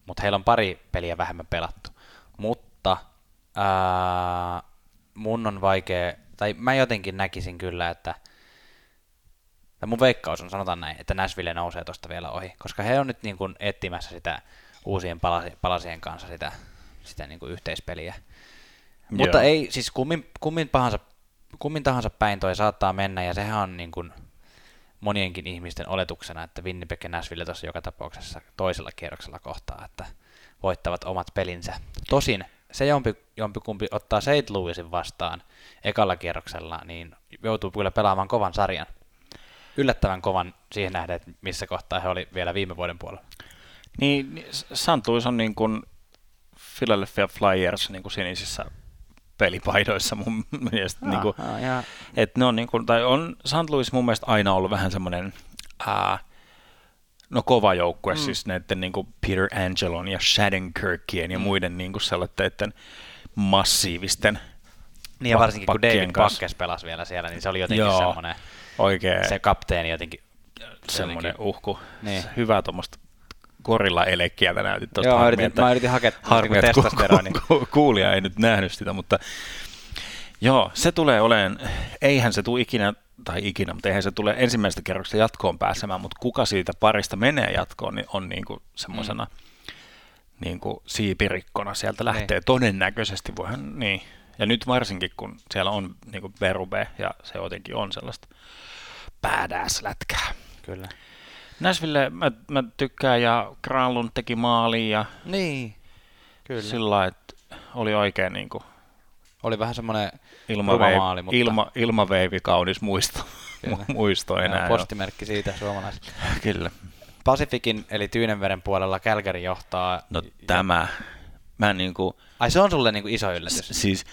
mutta heillä on pari peliä vähemmän pelattu. Mutta ää, mun on vaikea, tai mä jotenkin näkisin kyllä, että tai mun veikkaus on, sanotaan näin, että Nashville nousee tuosta vielä ohi, koska he on nyt niin kuin etsimässä sitä uusien palasien kanssa sitä, sitä niin kuin yhteispeliä. Mutta ei, siis kummin, kummin pahansa kummin tahansa päin toi saattaa mennä, ja sehän on niin kuin monienkin ihmisten oletuksena, että Winnipeg ja Nashville tuossa joka tapauksessa toisella kierroksella kohtaa, että voittavat omat pelinsä. Tosin se jompi, jompikumpi ottaa St. Louisin vastaan ekalla kierroksella, niin joutuu kyllä pelaamaan kovan sarjan. Yllättävän kovan siihen nähden, että missä kohtaa he oli vielä viime vuoden puolella. Niin, niin St. Louis on niin kuin Philadelphia Flyers niin kuin sinisissä pelipaidoissa mun mielestä. Ah, niin kuin, ah, ja, et ne on, niin kuin, tai on St. Louis mun mielestä aina ollut vähän semmoinen ää, no kova joukkue, mm. siis näiden niin kuin Peter Angelon ja Shattenkirkien ja Mm. muiden niin kuin sellaisten massiivisten niin ja varsinkin kun David. Pakkes pelasi vielä siellä, niin se oli jotenkin Joo. semmoinen, oikein se kapteeni jotenkin. semmoinen uhku. Niin. Hyvää tuommoista gorilla elekkiä näytit tuosta. Joo, mä Harmi, yritin, että- mä yritin hakea Harmi, niin että ku- testosteroni. ku- ku- kuulija ei nyt nähnyt sitä, mutta joo, se tulee oleen, eihän se tule ikinä, tai ikinä, mutta eihän se tule ensimmäisestä kerroksesta jatkoon pääsemään, mutta kuka siitä parista menee jatkoon, niin on niinku semmoisena niinku siipirikkona sieltä lähtee. Niin. Todennäköisesti voihan, niin. Ja nyt varsinkin, kun siellä on niinku Berube, ja se jotenkin on sellaista badass-lätkää. Kyllä. Nashville mä, mä tykkään, ja Granlund teki maaliin, ja Niin, kyllä. sillä että oli oikein niin kuin Oli vähän semmoinen ilmaveivi, mutta- ilma, ilmaveivi kaunis muisto, muisto enää. joo, postimerkki siitä suomalaiset. joo. Kyllä. Pacificin eli Tyynenveren puolella Calgary johtaa. No tämä, mä niin kuin, Ai se on sulle niinku iso yllätys. siis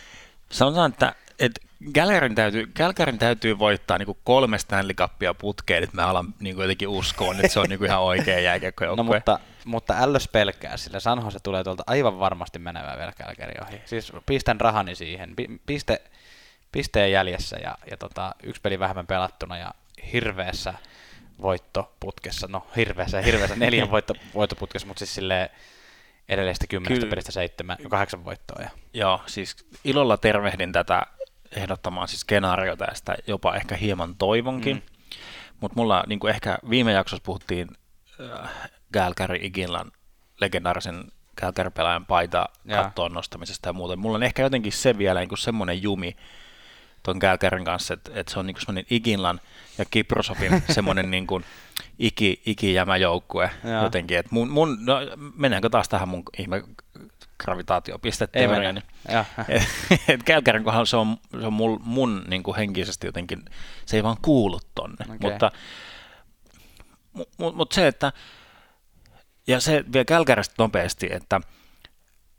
sanotaan, että et Gälkärin täytyy, Gälkärin täytyy voittaa niin kolme Stanley Cupia putkeen, että mä alan niin jotenkin uskoa, että se on niin ihan oikea No jääkiekkojoukkue. mutta, mutta ällös pelkää, sillä San se tulee tuolta aivan varmasti menevää vielä Calgary ohi. Siis pistän rahani siihen. Pi- Piste, pisteen jäljessä ja, ja tota, yksi peli vähemmän pelattuna ja hirveässä voittoputkessa. No hirveässä, hirveässä neljän voitto, voittoputkessa, mutta siis silleen edellisestä kymmenestä Kyllä. pelistä seitsemän, kahdeksan voittoa. Ja, Joo, siis ilolla tervehdin tätä ehdottamaan siis skenaariota ja sitä jopa ehkä hieman toivonkin. Mm. Mutta mulla niin kuin ehkä viime jaksossa puhuttiin äh, Gälkäri Iginlan legendaarisen Gälkäri-pelaajan paita Jaa. kattoon nostamisesta ja muuten. Mulla on ehkä jotenkin se vielä niin kuin semmoinen jumi ton Gälkärin kanssa, että, että se on niin semmoinen Iginlan ja Kiprosopin semmoinen niin kuin iki, ikijämäjoukkue Jaa. jotenkin. Että mun, mun, no, mennäänkö taas tähän mun ihme gravitaatiopisteteoriaan? Ja, Et Kälkärin kohdalla se on, se on mul, mun niin kuin henkisesti jotenkin, se ei vaan kuulu tonne. Okei. Mutta, mu, mu, mutta se, että, ja se vielä Kälkäristä nopeasti, että,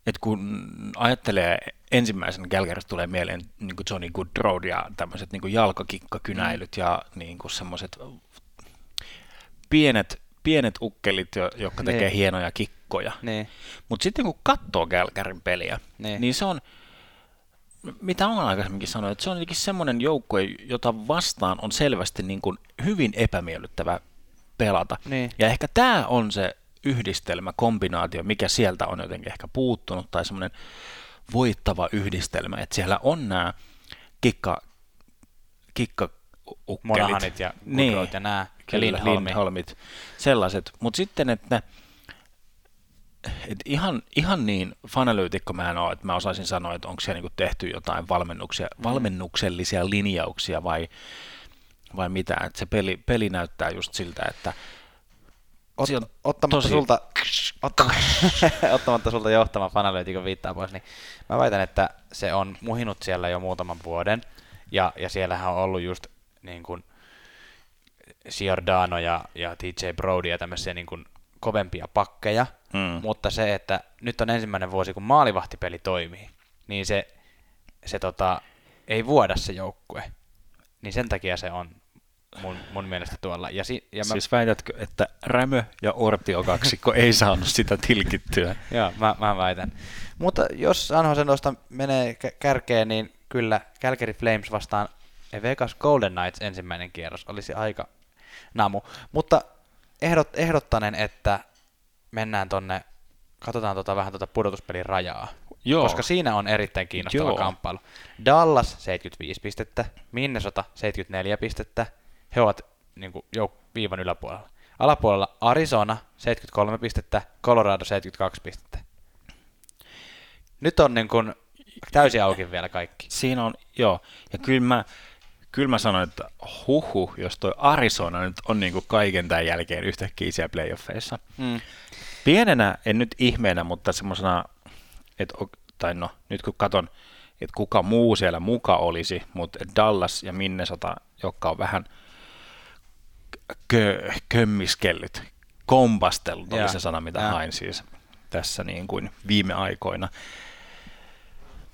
että kun ajattelee ensimmäisen Kälkäristä tulee mieleen niin kuin Johnny Goodrow ja tämmöiset niin jalkakikkakynäilyt ja niin semmoiset pienet, pienet ukkelit, jo- jotka Niin. tekee hienoja kikkoja. niin, Mutta sitten kun katsoo Kälkärin peliä, Niin. niin. niin se on, mitä olen aikaisemminkin sanonut, että se on jotenkin semmoinen joukkue, jota vastaan on selvästi niin kuin hyvin epämiellyttävä pelata. Niin. Ja ehkä tämä on se yhdistelmä, kombinaatio, mikä sieltä on jotenkin ehkä puuttunut, tai semmoinen voittava yhdistelmä, että siellä on nämä kikka, kikka Monahanit ja Goodrowt ja nää, ja Kyllä, Lindholmi. Lindholmit, sellaiset. Mutta sitten, että et ihan, ihan niin fanalyytikko mä en ole, että mä osaisin sanoa, että onko siellä niinku tehty jotain valmennuksia, Mm. valmennuksellisia linjauksia vai, vai mitä. Et se peli, peli näyttää just siltä, että Ot, on ottamatta, tosi- sulta, ottamatta, ottamatta sulta johtamaan fanalyytikon viittaa pois, niin mä väitän, että se on muhinut siellä jo muutaman vuoden, ja, ja siellähän on ollut just niin kuin Giordano ja, ja TJ Brody ja tämmöisiä niin kuin kovempia pakkeja, Mm. mutta se, että nyt on ensimmäinen vuosi, kun maalivahtipeli toimii, niin se, se tota, ei vuoda se joukkue, niin sen takia se on mun, mun mielestä tuolla. Ja, si, ja mä, siis väitätkö, että Rämö ja Ortio kaksikko ei saanut sitä tilkittyä? Joo, mä, mä väitän. Mutta jos San Jose noista menee kä- kärkeen, niin kyllä Calgary Flames vastaan Vegas Golden Knights ensimmäinen kierros olisi aika namu. Mutta ehdot, ehdottanen, että mennään tonne, katsotaan tota, vähän tuota pudotuspelin rajaa. Joo. Koska siinä on erittäin kiinnostava Joo. kamppailu. Dallas 75 pistettä, Minnesota 74 pistettä. He ovat niin kuin, jouk- viivan yläpuolella. Alapuolella Arizona 73 pistettä, Colorado 72 pistettä. Nyt on niin kuin, täysin auki vielä kaikki. Siinä on, joo. Ja kyllä mä, kyllä mä sanoin, että huhu, jos toi Arizona nyt on niin kuin kaiken tämän jälkeen yhtäkkiä siellä playoffeissa. Mm. Pienenä, en nyt ihmeenä, mutta semmoisena, että tai no nyt kun katon, että kuka muu siellä muka olisi, mutta Dallas ja Minnesota, jotka on vähän kö, kömmiskellyt, kompastellut, oli se sana, mitä Joo. hain siis tässä niin kuin viime aikoina.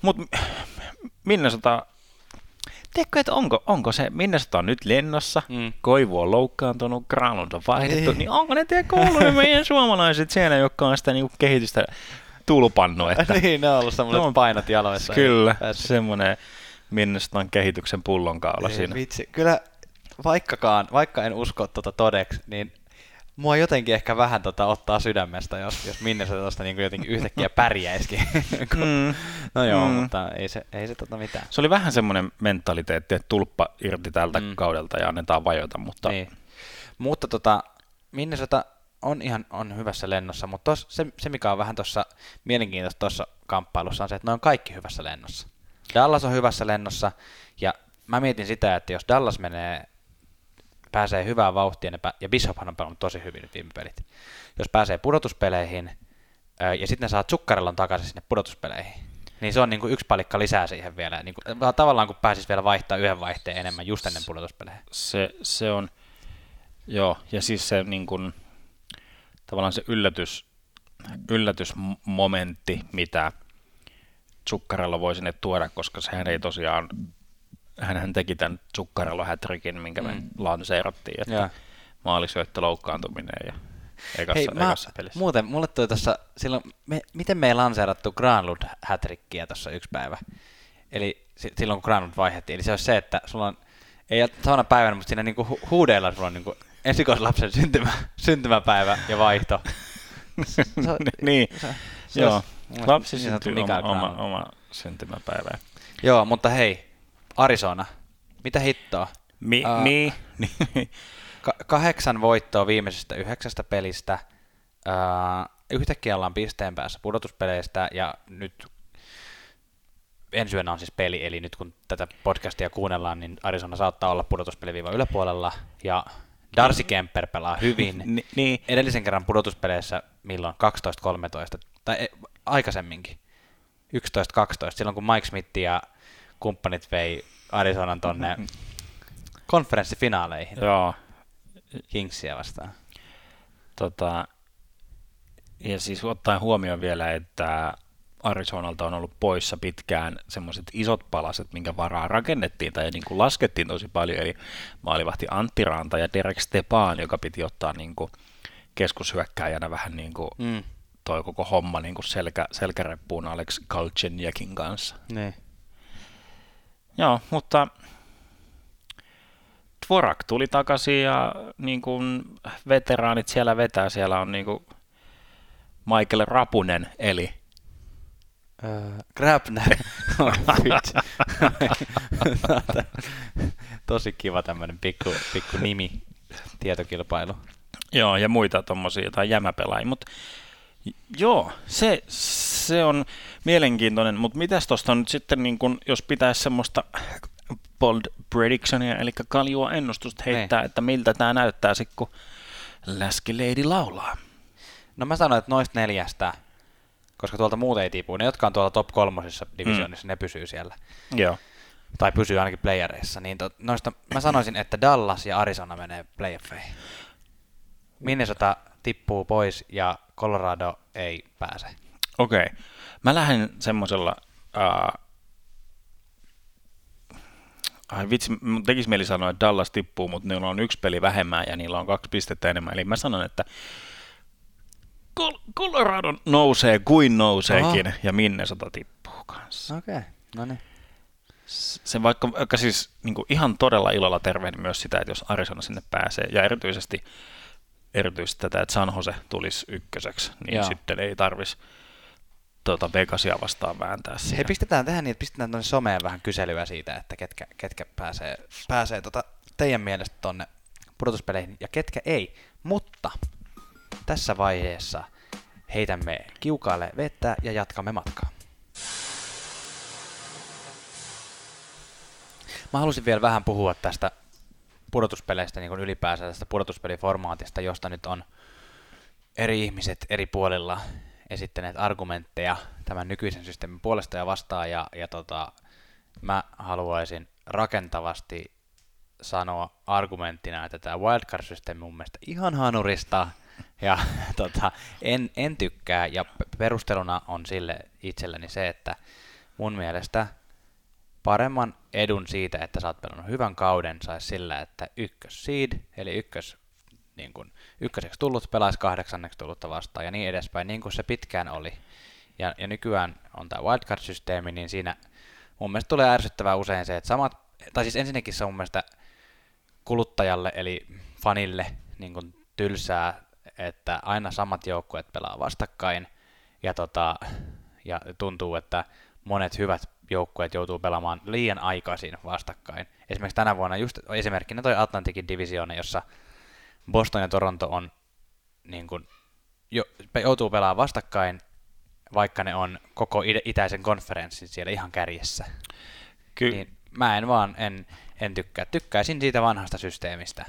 Mutta Minnesota, tiedätkö, että onko, onko se, Minnesota on nyt lennossa, Mm. Koivu on loukkaantunut, Granlund on vaihdettu, Niin. niin onko ne ollut ne meidän suomalaiset siellä, jotka on sitä niinku kehitystä tulpannut, että niin, ne on ollut semmoiset No, painot jaloissa. kyllä, semmoinen Minnesotan kehityksen pullonkaula Ei, siinä. Vitsi, kyllä vaikkakaan, vaikka en usko tuota todeksi, niin mua jotenkin ehkä vähän tota ottaa sydämestä, jos, jos minne se tuosta niin jotenkin yhtäkkiä pärjäisikin. Mm. no joo, Mm. mutta ei se, ei se tota mitään. Se oli vähän semmoinen mentaliteetti, että tulppa irti tältä Mm. kaudelta ja annetaan vajota, mutta Niin. Mutta tota, Minnesota on ihan on hyvässä lennossa, mutta tos, se, se, mikä on vähän tuossa mielenkiintoista tuossa kamppailussa on se, että ne on kaikki hyvässä lennossa. Dallas on hyvässä lennossa, ja mä mietin sitä, että jos Dallas menee, pääsee hyvään vauhtiin, ja Bishophan on pelannut tosi hyvin nyt viime pelit, jos pääsee pudotuspeleihin, ja sitten ne saa Zuccarellon takaisin sinne pudotuspeleihin, niin se on niinku yksi palikka lisää siihen vielä. Niinku, tavallaan kun pääsis vielä vaihtaa yhden vaihteen enemmän just ennen pudotuspeleihin. se, se on, joo, ja siis se niin tavallaan se yllätys, yllätysmomentti, mitä Zuccarello voi sinne tuoda, koska sehän ei tosiaan, hän teki tämän Zuccarello hätrikin, minkä me Mm. lanseerattiin, että Joo. maalisyöttö loukkaantuminen ja ekassa, Hei, mä, ekassa pelissä. muuten, mulle tuli tuossa, silloin, me, miten me ei lanseerattu Granlund hätrikkiä tuossa yksi päivä? Eli si- silloin kun Granlund vaihdettiin, eli se olisi se, että sulla on, ei ole samana päivänä, mutta siinä niinku hu- huudeilla sulla on niinku esikoislapsen syntymä, syntymäpäivä ja vaihto. Se, on- niin, se, se joo. olisi Lapsi niin syntyy oma, oma, oma syntymäpäivä. Joo, mutta hei, Arizona, mitä hittoa? Mi, niin. Ka- kahdeksan voittoa viimeisestä yhdeksästä pelistä. Ää, yhtäkkiä ollaan pisteen päässä pudotuspeleistä ja nyt ensi yönä on siis peli, eli nyt kun tätä podcastia kuunnellaan, niin Arizona saattaa olla pudotuspeliviiva yläpuolella ja Darcy Kemper pelaa hyvin. Ni, niin, Edellisen kerran pudotuspeleissä milloin 12-13, tai e, aikaisemminkin 11-12, silloin kun Mike Smith ja kumppanit vei Arizonan tonne konferenssifinaaleihin joo. Kingsia vastaan. Tota, ja siis ottaen huomioon vielä, että Arizonalta on ollut poissa pitkään semmoiset isot palaset, minkä varaa rakennettiin tai niin kuin laskettiin tosi paljon, eli maalivahti Antti Ranta ja Derek Stepan, joka piti ottaa niin kuin keskushyökkääjänä vähän niin kuin Mm. toi koko homma niin kuin selkä, selkäreppuun Alex Galchenyukin kanssa. Niin. Joo, mutta Dvorak tuli takaisin ja niin kuin veteraanit siellä vetää. Siellä on niin kuin Michael Rapunen, eli Uh, Grabner. Tosi kiva tämmönen pikku, pikku nimi tietokilpailu. joo, ja muita tuommoisia tai jämäpelaajia. Mutta joo, se, se on mielenkiintoinen, mutta mitäs tuosta nyt sitten, niin kun, jos pitäisi semmoista bold predictionia, eli kaljua ennustusta heittää, että miltä tämä näyttää sitten, kun Läski Lady laulaa. No mä sanoin, että noista neljästä, koska tuolta muut ei tipu, ne jotka on tuolla top kolmosissa divisioonissa, mm. ne pysyy siellä. Joo. Tai pysyy ainakin playereissa. Niin to, noista mä sanoisin, että Dallas ja Arizona menee playoffeihin. Minnesota tippuu pois ja Colorado ei pääse. Okei. Mä lähden semmoisella... Uh, ai vitsi, mun tekisi mieli sanoa, että Dallas tippuu, mutta niillä on yksi peli vähemmän ja niillä on kaksi pistettä enemmän. Eli mä sanon, että Col- Colorado nousee kuin nouseekin Aha. ja Minnesota tippuu kanssa. Okei, okay. no niin. Se vaikka, vaikka siis niin ihan todella ilolla tervehdin myös sitä, että jos Arizona sinne pääsee ja erityisesti, erityisesti tätä, että San Jose tulisi ykköseksi, niin Joo. sitten ei tarvitsisi tuota Vegasia vastaan vääntää siihen. Hei, pistetään tähän niin, että pistetään tuonne someen vähän kyselyä siitä, että ketkä, ketkä pääsee, pääsee tota teidän mielestä tonne pudotuspeleihin ja ketkä ei. Mutta tässä vaiheessa heitämme kiukaalle vettä ja jatkamme matkaa. Mä halusin vielä vähän puhua tästä pudotuspeleistä niin ylipäänsä tästä pudotuspeliformaatista, josta nyt on eri ihmiset eri puolilla esittäneet argumentteja tämän nykyisen systeemin puolesta ja vastaan, ja, ja tota, mä haluaisin rakentavasti sanoa argumenttina, että tämä wildcard-systeemi mun mielestä ihan hanurista, ja tota, en, en tykkää, ja perusteluna on sille itselleni se, että mun mielestä paremman edun siitä, että sä oot pelannut hyvän kauden, saisi sillä, että ykkös seed, eli ykkös, niin kun, ykköseksi tullut pelaisi kahdeksanneksi tullutta vastaan ja niin edespäin, niin kuin se pitkään oli. Ja, ja nykyään on tämä wildcard-systeemi, niin siinä mun mielestä tulee ärsyttävää usein se, että samat, tai siis ensinnäkin se on mun mielestä kuluttajalle, eli fanille, niin kuin tylsää, että aina samat joukkueet pelaa vastakkain, ja, tota, ja tuntuu, että monet hyvät joukkueet joutuu pelaamaan liian aikaisin vastakkain. Esimerkiksi tänä vuonna just esimerkkinä toi Atlantikin divisioona, jossa Boston ja Toronto on niin kuin, jo, joutuu pelaamaan vastakkain, vaikka ne on koko itäisen konferenssin siellä ihan kärjessä. Ky- niin mä en vaan, en, en tykkää. Tykkäisin siitä vanhasta systeemistä.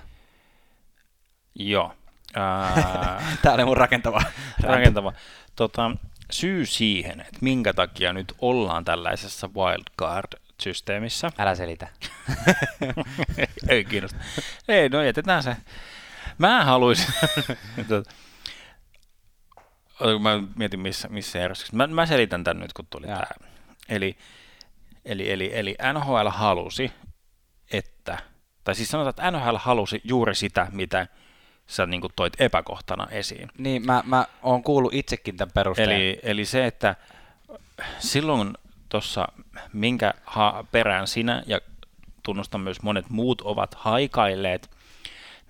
Joo. Tämä oli mun rakentava. rakentava. Tota, syy siihen, että minkä takia nyt ollaan tällaisessa wildcard-systeemissä. Älä selitä. Ei kiinnosta. Ei, no jätetään se. Mä haluaisin... mä mietin missä, missä järjestyksessä. Mä, mä selitän tämän nyt, kun tuli tämä. Eli, eli, eli, eli NHL halusi, että, tai siis sanotaan, että NHL halusi juuri sitä, mitä sä niin kuin toit epäkohtana esiin. Niin, mä, mä oon kuullut itsekin tämän perusteen. Eli, eli se, että silloin tuossa, minkä ha- perään sinä ja tunnustan myös monet muut ovat haikailleet,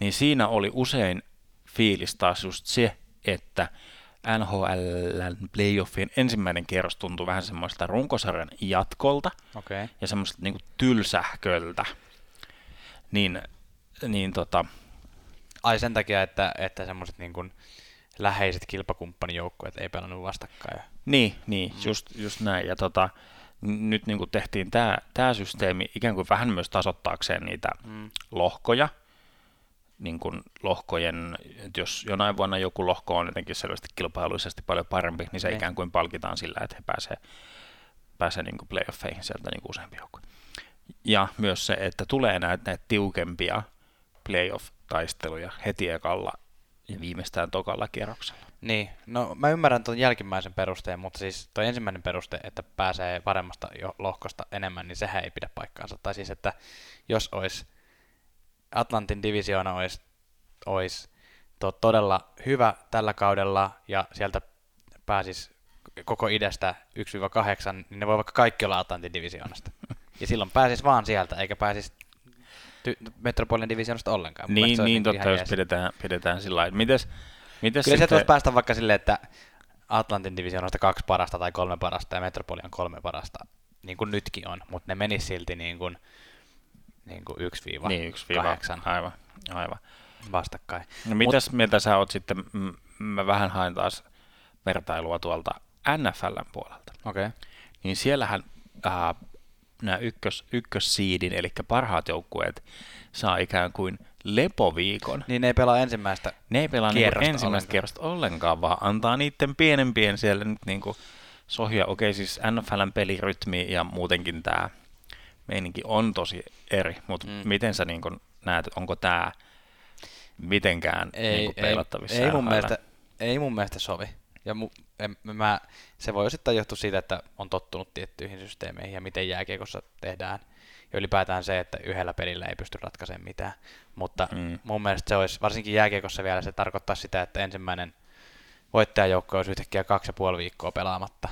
niin siinä oli usein fiilis taas just se, että NHL playoffien ensimmäinen kierros tuntui vähän semmoista runkosarjan jatkolta okay. ja semmoista niin tylsähköltä. Niin, niin tota, Ai sen takia, että, että semmoiset niin kuin läheiset kilpakumppanijoukkueet ei pelannut vastakkain. Niin, niin mm. just, just näin. Ja tota, nyt niin kuin tehtiin tämä tää systeemi ikään kuin vähän myös tasottaakseen niitä mm. lohkoja, niin kuin lohkojen, että jos jonain vuonna joku lohko on jotenkin selvästi kilpailuisesti paljon parempi, niin se niin. ikään kuin palkitaan sillä, että he pääsee, pääsee niin kuin playoffeihin sieltä niin kuin useampi joukko. Ja myös se, että tulee näitä, näitä tiukempia playoff-taisteluja heti ekalla ja viimeistään tokalla kierroksella. Niin, no mä ymmärrän tuon jälkimmäisen perusteen, mutta siis tuo ensimmäinen peruste, että pääsee paremmasta jo lohkosta enemmän, niin sehän ei pidä paikkaansa. Tai siis, että jos olisi Atlantin divisioona olisi, olisi to, todella hyvä tällä kaudella ja sieltä pääsis koko idästä 1-8, niin ne voi vaikka kaikki olla Atlantin divisioonasta. Ja silloin pääsis vaan sieltä, eikä pääsis ty- Metropolian divisioonasta ollenkaan. Niin, niin, niin totta, jos pidetään, pidetään sillä lailla. Mites, mites Kyllä sitten... se päästä vaikka silleen, että Atlantin divisioonasta kaksi parasta tai kolme parasta ja Metropolian kolme parasta, niin kuin nytkin on, mutta ne menis silti niin kuin, niin kuin 1-8. Niin, 1-8. Aivan, aivan. Vastakkain. No mitäs Mut... mieltä sä oot sitten, mä vähän hain taas vertailua tuolta NFLn puolelta. Okei. Okay. Niin siellähän äh, nämä ykkös, ykkössiidin, eli parhaat joukkueet, saa ikään kuin lepoviikon. Niin ne ei pelaa ensimmäistä Ne ei pelaa niinku ensimmäistä ollenkaan. kierrosta ollenkaan, vaan antaa niiden pienempien siellä nyt niinku sohia. Okei, siis NFLn pelirytmi ja muutenkin tämä meininki on tosi eri, mutta mm. miten sä niinku näet, onko tämä mitenkään ei, niinku peilattavissa? Ei, ei, mun mielestä, ei mun mielestä sovi. Ja mu, en, mä, se voi osittain johtua siitä, että on tottunut tiettyihin systeemeihin ja miten jääkiekossa tehdään. Ja ylipäätään se, että yhdellä pelillä ei pysty ratkaisemaan mitään. Mutta mm. mun mielestä se olisi, varsinkin jääkiekossa vielä, se tarkoittaa sitä, että ensimmäinen voittajajoukko olisi yhtäkkiä kaksi ja puoli viikkoa pelaamatta.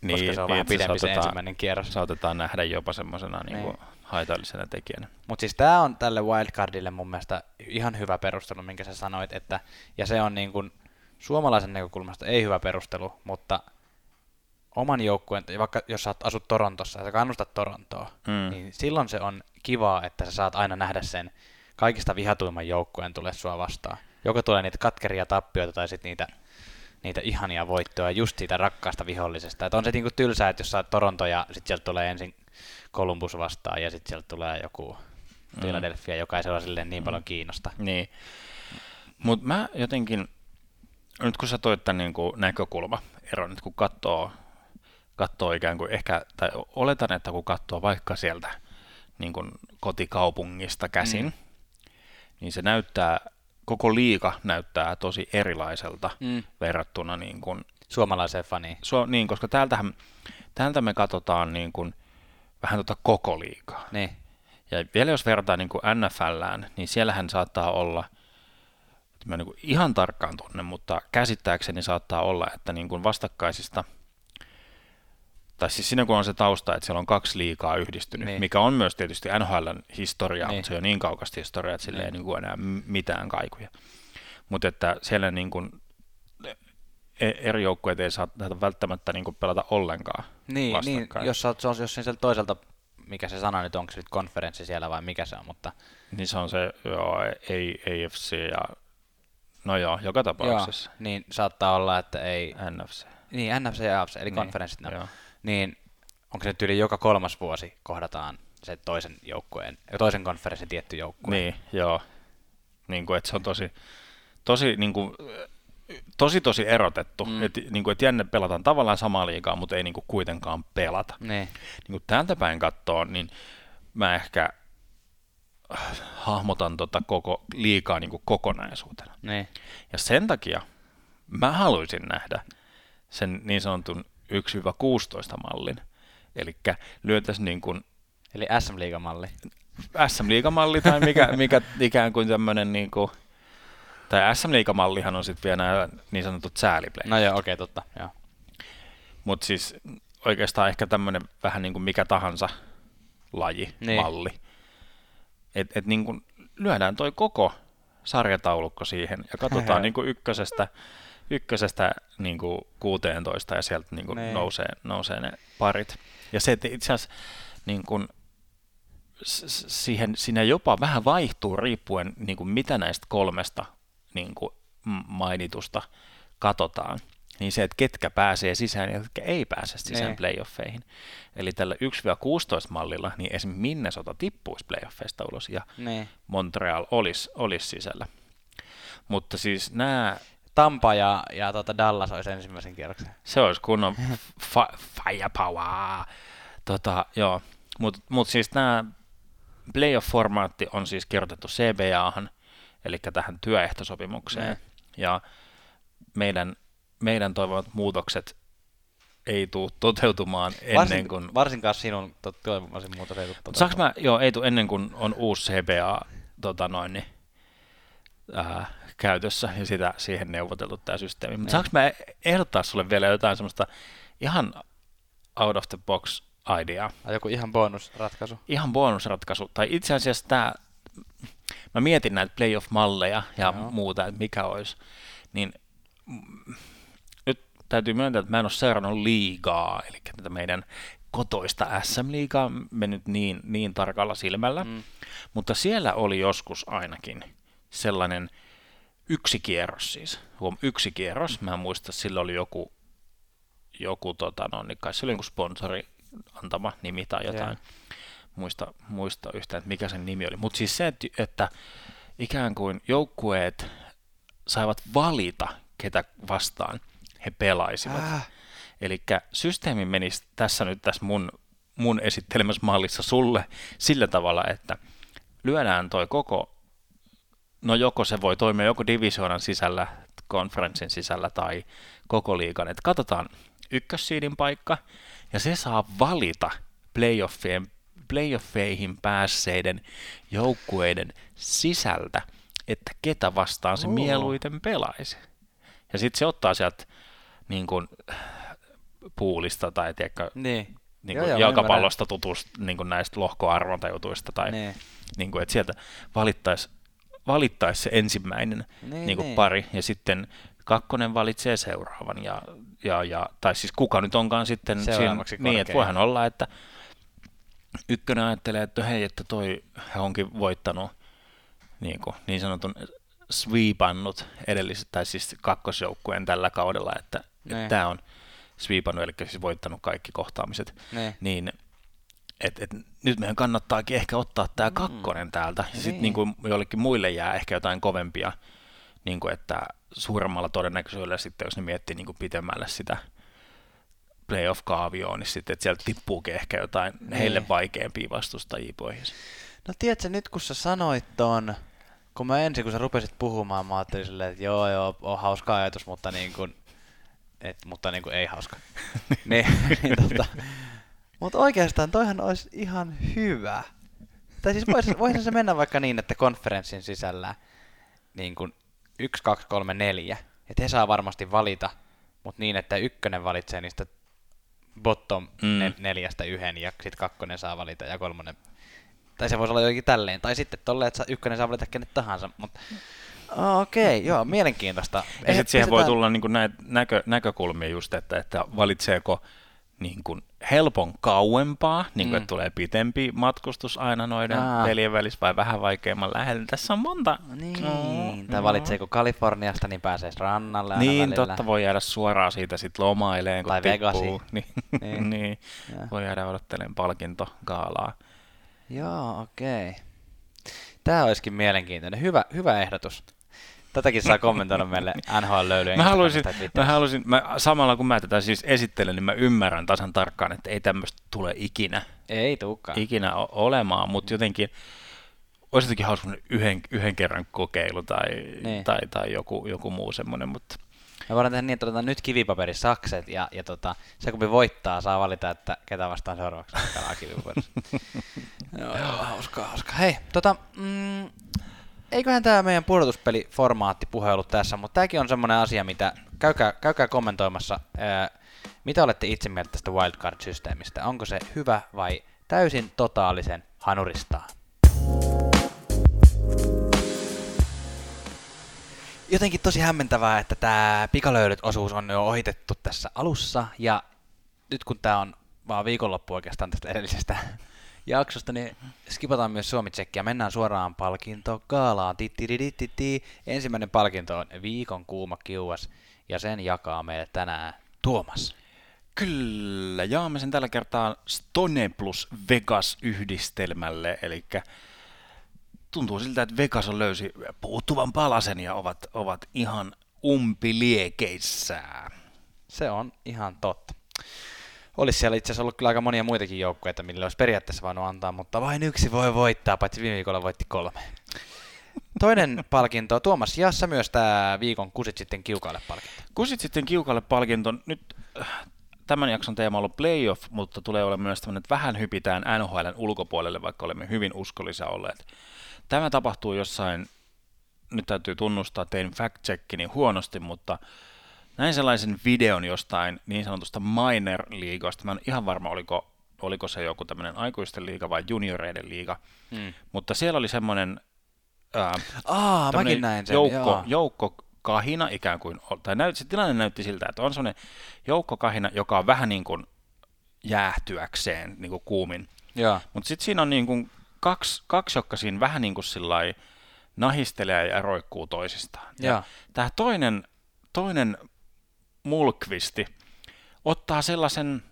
Niin, koska se on niin, vähän pidempi se ensimmäinen kierros. Saatetaan nähdä jopa semmoisena niin. niin haitallisena tekijänä. Mutta siis tämä on tälle wildcardille mun mielestä ihan hyvä perustelu, minkä sä sanoit, että, ja se on niin kuin, suomalaisen näkökulmasta ei hyvä perustelu, mutta oman joukkueen, vaikka jos sä asut Torontossa ja sä kannustat Torontoa, mm. niin silloin se on kivaa, että sä saat aina nähdä sen kaikista vihatuimman joukkueen tulee sua vastaan. Joko tulee niitä katkeria tappioita tai sitten niitä, niitä ihania voittoja just siitä rakkaasta vihollisesta. Et on se niinku tylsää, että jos sä oot Toronto ja sitten sieltä tulee ensin Columbus vastaan ja sitten sieltä tulee joku mm. Philadelphia, joka ei sillä niin mm. paljon kiinnosta. Niin. Mutta mä jotenkin nyt kun sä toit tämän niin kuin näkökulma ero nyt kun katsoo, katsoo ikään kuin ehkä, tai oletan, että kun katsoo vaikka sieltä niin kuin kotikaupungista käsin, mm. niin se näyttää, koko liika näyttää tosi erilaiselta mm. verrattuna niin kuin, suomalaiseen faniin. Su- niin, koska täältähän, täältä me katsotaan niin kuin, vähän tuota koko liikaa. Niin. Ja vielä jos vertaa niin kuin NFLään, niin siellähän saattaa olla, mä niin kuin ihan tarkkaan tunne, mutta käsittääkseni saattaa olla, että niin kuin vastakkaisista, tai siis siinä kun on se tausta, että siellä on kaksi liikaa yhdistynyt, niin. mikä on myös tietysti NHLn historiaa, niin. mutta se on niin kaukasta historiaa, että sillä niin. ei niin kuin enää mitään kaikuja. Mutta että siellä niin kuin e- eri joukkueet ei saa välttämättä niin kuin pelata ollenkaan Niin, niin jos, olet, jos, jos sen toiselta mikä se sana nyt onko se nyt konferenssi siellä vai mikä se on, mutta... Niin se on se, joo, AFC ja... No joo, joka tapauksessa. Joo, niin saattaa olla, että ei... NFC. Niin, NFC ja AFC, eli niin, konferenssit. No. Niin, onko se nyt yli joka kolmas vuosi kohdataan se toisen joukkueen, toisen konferenssin tietty joukkue? Niin, joo. Niin kuin, että se on tosi, tosi niin kuin, tosi tosi erotettu, mm. että niin et jänne pelataan tavallaan samaa liikaa, mutta ei niin kuin kuitenkaan pelata. Ne. Niin kuin täältä päin katsoa, niin mä ehkä äh, hahmotan tota koko liikaa niin kuin kokonaisuutena. Ne. Ja sen takia mä haluaisin nähdä sen niin sanotun 1-16 mallin. Eli lyötäisiin niin kuin... Eli SM-liigamalli. SM-liigamalli tai mikä, mikä ikään kuin tämmöinen niin kuin, tai SM mallihan on sitten vielä nämä niin sanotut sääliplay. No joo, okei, okay, totta. Joo. Mutta siis oikeastaan ehkä tämmöinen vähän niin kuin mikä tahansa laji, niin. malli. Että et niin kuin lyödään toi koko sarjataulukko siihen ja katsotaan niin kuin ykkösestä, ykkösestä niin kuin 16 ja sieltä niin kuin niin. nousee, nousee ne parit. Ja se, että itse asiassa niin kuin, siihen, siinä jopa vähän vaihtuu riippuen niin kuin mitä näistä kolmesta niin kuin mainitusta katsotaan, niin se, että ketkä pääsee sisään ja ketkä ei pääse sisään ne. playoffeihin. Eli tällä 1-16-mallilla, niin esimerkiksi Minnesota tippuisi playoffeista ulos ja ne. Montreal olisi, olisi sisällä. Mutta siis nämä... Tampa ja, ja tuota Dallas olisi ensimmäisen kierroksen. Se olisi kunnon fa- firepower. Tota, joo. Mutta mut siis nämä playoff-formaatti on siis kirjoitettu CBAhan, eli tähän työehtosopimukseen. Mm. Ja meidän, meidän toivomat muutokset ei tule toteutumaan ennen Varsin, kuin... Varsinkaan sinun toivomasi muutos ei tule toteutumaan. Saanko mä, joo, ei tule ennen kuin on uusi CBA tota noin, niin, äh, käytössä ja sitä, siihen neuvoteltu tämä systeemi. Mutta saanko mä ehdottaa sulle vielä jotain semmoista ihan out of the box idea? Joku ihan bonusratkaisu? Ihan bonusratkaisu. Tai itse asiassa tämä mä mietin näitä playoff-malleja ja Joo. muuta, että mikä olisi, niin nyt täytyy myöntää, että mä en ole seurannut liigaa, eli tätä meidän kotoista SM-liigaa mennyt niin, niin tarkalla silmällä, mm. mutta siellä oli joskus ainakin sellainen yksi kierros siis, huom, yksi kierros, mä en muista, sillä oli joku, joku tota, no, niin kai se oli joku sponsori antama nimi tai jotain, yeah muista, muista yhtään, että mikä sen nimi oli. Mutta siis se, että, että ikään kuin joukkueet saivat valita, ketä vastaan he pelaisivat. Äh. Eli systeemi menisi tässä nyt tässä mun, mun esittelemässä mallissa sulle sillä tavalla, että lyödään toi koko, no joko se voi toimia joko divisioonan sisällä, konferenssin sisällä tai koko liikan, että katsotaan ykkössiidin paikka, ja se saa valita playoffien playoffeihin päässeiden joukkueiden sisältä, että ketä vastaan se oh. mieluiten pelaisi. Ja sitten se ottaa sieltä niin kuin, puulista tai tiedätkö, niin. Niin kuin joo, jalkapallosta tutusta niin kuin näistä lohkoarvontajutuista tai niin. Niin kuin, että sieltä valittaisi valittais se ensimmäinen niin, niin kuin niin. pari ja sitten kakkonen valitsee seuraavan ja, ja, ja tai siis kuka nyt onkaan sitten siinä, niin, että voihan olla, että ykkönen ajattelee, että hei, että toi he onkin voittanut niin, kuin, niin sanotun sweepannut edelliset, tai siis kakkosjoukkueen tällä kaudella, että, että tämä on sweepannut, eli siis voittanut kaikki kohtaamiset, ne. niin et, et, nyt meidän kannattaakin ehkä ottaa tämä mm. kakkonen täältä, ja sitten niin kuin jollekin muille jää ehkä jotain kovempia, niin kuin että suuremmalla todennäköisyydellä sitten, jos ne miettii niin kuin pitemmälle sitä playoff-kaavioon, niin sitten, että sieltä tippuukin ehkä jotain niin. heille vaikeampia vastustajia pois. No tiedätkö, nyt kun sä sanoit ton, kun mä ensin, kun sä rupesit puhumaan, mä ajattelin silleen, että joo, joo, on hauska ajatus, mutta niin kuin, et, mutta niin kuin ei hauska. niin, niin tota, mutta oikeastaan toihan olisi ihan hyvä. Tai siis voisi, voisi se mennä vaikka niin, että konferenssin sisällä niin kuin 1, 2, 3, 4. Että he saa varmasti valita, mutta niin, että ykkönen valitsee niistä bottom mm. neljästä yhden ja sitten kakkonen saa valita ja kolmonen. Tai se voisi olla jotenkin tälleen. Tai sitten tolleen, että ykkönen saa valita kenet tahansa. Mutta Okei, okay, joo, mielenkiintoista. Ja sitten siihen voi tulla niin näitä näkö, näkökulmia just, että, että valitseeko niin kuin helpon kauempaa, niin kuin, mm. että tulee pitempi matkustus aina noiden Aa. pelien välissä vai vähän vaikeamman lähellä. Tässä on monta. Niin, no, tai valitseeko Kaliforniasta, niin pääsee rannalle Niin, välillä. totta, voi jäädä suoraan siitä sitten lomaileen, kun tai tippuu. Niin, niin. niin. voi jäädä odottelemaan palkintogaalaa. Joo, okei. Okay. Tämä olisikin mielenkiintoinen. Hyvä, hyvä ehdotus. Tätäkin saa kommentoida meille NHL-löylyjen mä haluaisin, mä haluaisin mä, samalla kun mä tätä siis esittelen, niin mä ymmärrän tasan tarkkaan, että ei tämmöistä tule ikinä. Ei tulekaan. Ikinä o- olemaan, mutta jotenkin olisi jotenkin hauska yhden, yhden kerran kokeilu tai, niin. tai, tai joku, joku muu semmoinen, mutta me voidaan tehdä niin, että otetaan nyt kivipaperisakset ja, ja tota, se kumpi voittaa saa valita, että ketä vastaan seuraavaksi pelaa kivipaperissa. joo, joo, hauska, hauska. Hei, tota, mm, eiköhän tämä meidän pudotuspeliformaatti ollut tässä, mutta tämäkin on semmoinen asia, mitä käykää, käykää kommentoimassa, ää, mitä olette itse mieltä tästä wildcard-systeemistä. Onko se hyvä vai täysin totaalisen hanuristaa? Jotenkin tosi hämmentävää, että tämä pikalöylyt-osuus on jo ohitettu tässä alussa, ja nyt kun tämä on vaan viikonloppu oikeastaan tästä edellisestä jaksosta, niin skipataan myös suomi ja mennään suoraan palkintogaalaan. Ensimmäinen palkinto on viikon kuuma kiuas, ja sen jakaa meille tänään Tuomas. Kyllä, jaamme sen tällä kertaa Stone plus Vegas-yhdistelmälle, eli tuntuu siltä, että Vegas on löysi puuttuvan palasen ja ovat, ovat ihan umpiliekeissä. Se on ihan totta. Olisi siellä itse asiassa ollut kyllä aika monia muitakin joukkueita, millä olisi periaatteessa voinut antaa, mutta vain yksi voi voittaa, paitsi viime viikolla voitti kolme. Toinen palkinto, Tuomas, jassa myös tämä viikon Kusit sitten kiukalle palkinto. Kusit sitten kiukalle palkinto. Nyt äh, tämän jakson teema on ollut playoff, mutta tulee olla myös tämmöinen, että vähän hypitään NHLn ulkopuolelle, vaikka olemme hyvin uskollisia olleet. Tämä tapahtuu jossain, nyt täytyy tunnustaa, tein fact-checkini huonosti, mutta näin sellaisen videon jostain niin sanotusta minor-liigasta. Mä en ihan varma, oliko, oliko se joku tämmöinen aikuisten liiga vai junioreiden liiga. Hmm. Mutta siellä oli semmoinen ää, Aa, mäkin näin sen, joukko, joo. joukko kahina ikään kuin, tai näyt, se tilanne näytti siltä, että on semmoinen joukko kahina, joka on vähän niin kuin jäähtyäkseen niin kuin kuumin. Mutta sitten siinä on niin kuin kaksi, kaksi, jotka siinä vähän niin kuin nahistelee ja roikkuu toisistaan. Ja. Tämä toinen, toinen Mulkvisti ottaa sellaisen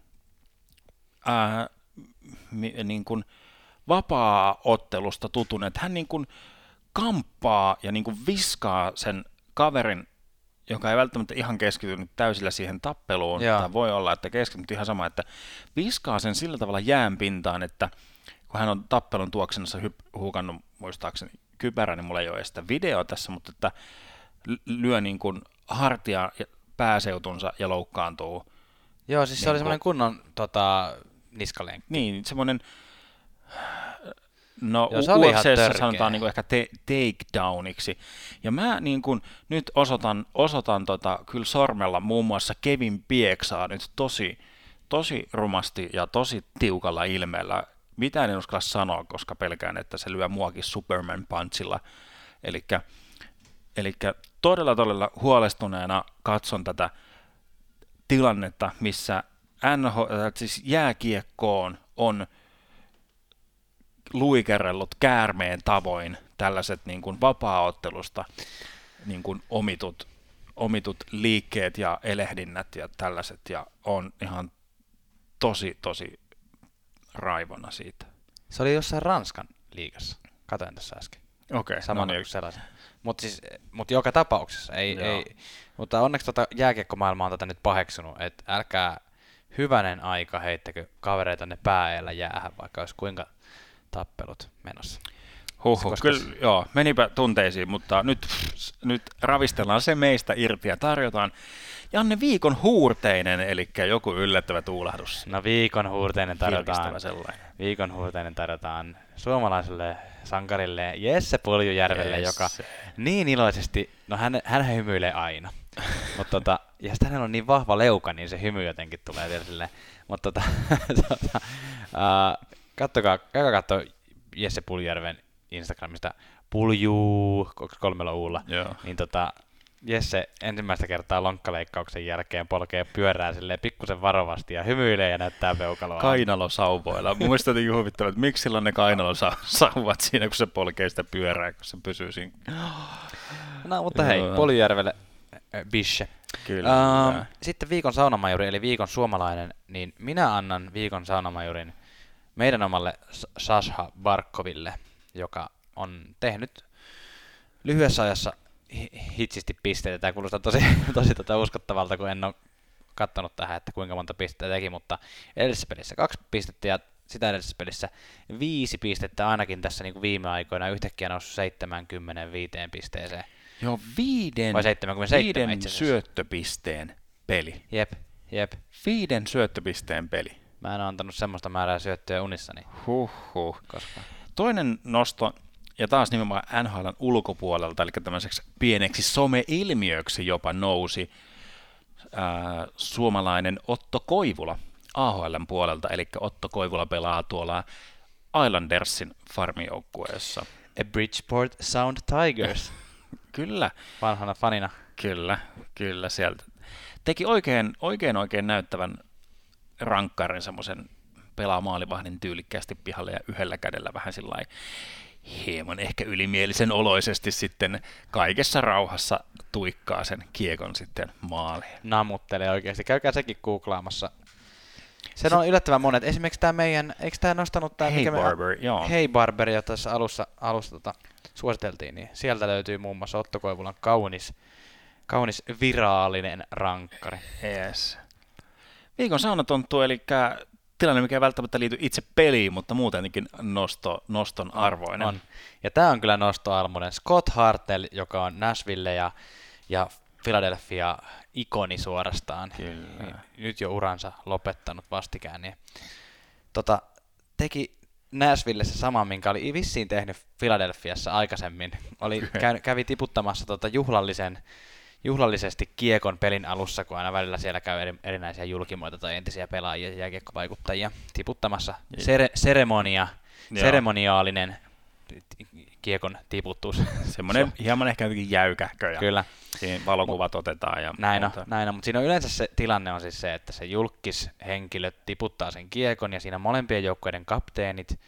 ää, niin kuin vapaa-ottelusta tutun, että hän niin kuin kamppaa ja niin kuin viskaa sen kaverin, joka ei välttämättä ihan keskitynyt täysillä siihen tappeluun, tai voi olla, että keskitynyt ihan sama, että viskaa sen sillä tavalla jään pintaan, että kun hän on tappelun tuoksenassa hyp- hukannut muistaakseni kypärä, niin mulla ei ole sitä video tässä, mutta että lyö niin kuin hartia pääseutunsa ja loukkaantuu. Joo, siis niin se oli niin semmoinen kunnon tota, niskalenkki. Niin, semmoinen, no Joo, se UFCssä sanotaan niin kuin ehkä te- takedowniksi. Ja mä niin kuin, nyt osoitan, osoitan tota, kyllä sormella muun muassa Kevin Pieksaa nyt tosi, tosi rumasti ja tosi tiukalla ilmeellä. Mitä en uskalla sanoa, koska pelkään, että se lyö muakin Superman punchilla. Elikkä Eli todella todella huolestuneena katson tätä tilannetta, missä NH, äh, siis jääkiekkoon on luikerellut käärmeen tavoin tällaiset niin kuin vapaa-ottelusta niin kuin omitut, omitut liikkeet ja elehdinnät ja tällaiset, ja on ihan tosi, tosi raivona siitä. Se oli jossain Ranskan liigassa. Katoin tässä äsken. Okei, okay, no niin. sellaisen. Mutta siis, mut joka tapauksessa, ei, ei, mutta onneksi tota jääkiekkomaailma on tätä nyt paheksunut, että älkää hyvänen aika heittäkö kavereita ne pääellä jäähän, vaikka olisi kuinka tappelut menossa. Huhhuh, Koska- kyllä joo, menipä tunteisiin, mutta nyt, nyt ravistellaan se meistä irti ja tarjotaan Janne viikon huurteinen, eli joku yllättävä tuulahdus. No viikon huurteinen tarjotaan, sellainen. viikon huurteinen tarjotaan suomalaiselle sankarille Jesse Puljujärvelle, Jesse. joka niin iloisesti, no hän, hän hymyilee aina. Mutta tota, ja sitten hänellä on niin vahva leuka, niin se hymy jotenkin tulee silleen. Mutta tota, tota, uh, kattokaa, käykää katsoa Jesse Puljujärven Instagramista Puljuu, kolmella uulla. Joo. Niin tota, Jesse ensimmäistä kertaa lonkkaleikkauksen jälkeen polkee pyörää silleen pikkusen varovasti ja hymyilee ja näyttää peukaloa. Kainalosauvoilla. Mun mielestä jotenkin huvittavaa, että miksi sillä on ne kainalosauvat siinä, kun se polkee sitä pyörää, kun se pysyy siinä. No mutta hei. Polyjärvelle äh, Bische. Kyllä. Ähm, sitten viikon saunamajuri, eli viikon suomalainen, niin minä annan viikon saunamajurin meidän omalle Sasha Barkoville, joka on tehnyt lyhyessä ajassa hitsisti pisteitä. Tämä kuulostaa tosi, tosi tota uskottavalta, kun en ole katsonut tähän, että kuinka monta pistettä teki, mutta edellisessä pelissä kaksi pistettä ja sitä edellisessä pelissä viisi pistettä ainakin tässä niin kuin viime aikoina yhtäkkiä noussut 75 pisteeseen. Joo, viiden, Vai 77 viiden syöttöpisteen peli. Jep, jep. Viiden syöttöpisteen peli. Mä en ole antanut semmoista määrää syöttöjä unissani Huhhuh. koskaan. Toinen nosto, ja taas nimenomaan NHLn ulkopuolelta, eli tämmöiseksi pieneksi some-ilmiöksi jopa nousi ää, suomalainen Otto Koivula AHLn puolelta, eli Otto Koivula pelaa tuolla Islandersin farmijoukkueessa. A Bridgeport Sound Tigers, Kyllä, vanhana fanina. kyllä, kyllä sieltä. Teki oikein, oikein, oikein näyttävän rankkarin semmoisen pelaa maalivahdin tyylikkäästi pihalle ja yhdellä kädellä vähän sillä hieman ehkä ylimielisen oloisesti sitten kaikessa rauhassa tuikkaa sen kiekon sitten maaliin. Namuttelee oikeasti. Käykää sekin googlaamassa. Sen on yllättävän monet. Esimerkiksi tämä meidän, eikö tämä nostanut tämä... Hey mikä me- Barber, joo. Hey Barber, jota tässä alussa, alussa tota, suositeltiin, niin sieltä löytyy muun muassa Otto Koivulan kaunis, kaunis viraalinen rankkari. Yes. Viikon saunatonttu, eli tilanne, mikä ei välttämättä liity itse peliin, mutta muutenkin nosto, noston arvoinen. On. Ja tämä on kyllä nostoarmoinen. Scott Hartel, joka on Nashville ja, ja Philadelphia ikoni suorastaan. Kyllä. Niin Nyt jo uransa lopettanut vastikään. Niin, tota, teki Nashvillessä saman, minkä oli vissiin tehnyt Philadelphiassa aikaisemmin. Oli, käy, kävi tiputtamassa tota juhlallisen, juhlallisesti kiekon pelin alussa, kun aina välillä siellä käy eri, erinäisiä julkimoita tai entisiä pelaajia ja jääkiekkovaikuttajia tiputtamassa. Sere, seremonia, Joo. seremoniaalinen kiekon tiputus. Semmoinen hieman ehkä jotenkin jäykähkö ja Kyllä, siinä valokuvat otetaan. Ja näin on, näin on, mutta siinä on yleensä se tilanne on siis se, että se julkishenkilö tiputtaa sen kiekon ja siinä molempien joukkueiden kapteenit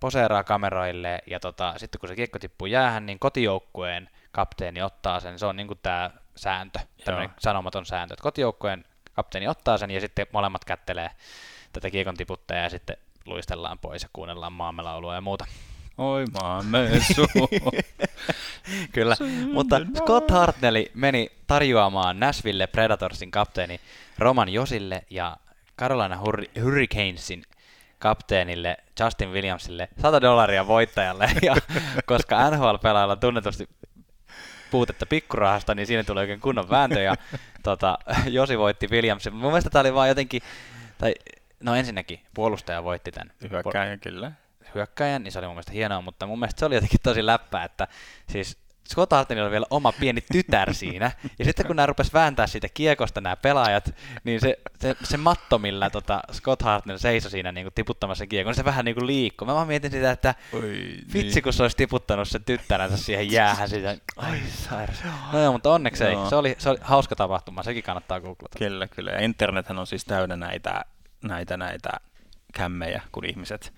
poseeraa kameroille ja tota, sitten kun se kiekko tippuu jäähän, niin kotijoukkueen kapteeni ottaa sen, se on niin kuin tämä sääntö, tämmöinen sanomaton sääntö, että kotijoukkueen kapteeni ottaa sen ja sitten molemmat kättelee tätä kiekon tiputtajaa ja sitten luistellaan pois ja kuunnellaan maamelaulua ja muuta. Oi maamme. Kyllä, mutta Scott Hartnelli meni tarjoamaan Nashville Predatorsin kapteeni Roman Josille ja Carolina Hur- Hurricanesin kapteenille Justin Williamsille 100 dollaria voittajalle, ja koska NHL-pelaajalla tunnetusti puutetta pikkurahasta, niin siinä tuli oikein kunnon vääntö, ja tota, Josi voitti Williamsin. Mun mielestä tämä oli vaan jotenkin, tai no ensinnäkin puolustaja voitti tämän Hyökkääjä, kyllä. hyökkäjän, niin se oli mun mielestä hienoa, mutta mun mielestä se oli jotenkin tosi läppää, että siis Scott Hartenilla oli vielä oma pieni tytär siinä, ja sitten kun nämä rupes vääntää siitä kiekosta nämä pelaajat, niin se, se, se matto, millä tota Scott Hartnell seisoi siinä niin kuin tiputtamassa sen kiekon, niin se vähän niin kuin liikkui. Mä vaan mietin sitä, että Oi, vitsi kun se olisi tiputtanut sen tyttäränsä siihen jäähän siitä. Ai sairas. No joo, mutta onneksi ei. Joo. Se oli, se oli hauska tapahtuma, sekin kannattaa googlata. Kyllä, kyllä. Ja internethän on siis täynnä näitä, näitä, näitä kämmejä, kun ihmiset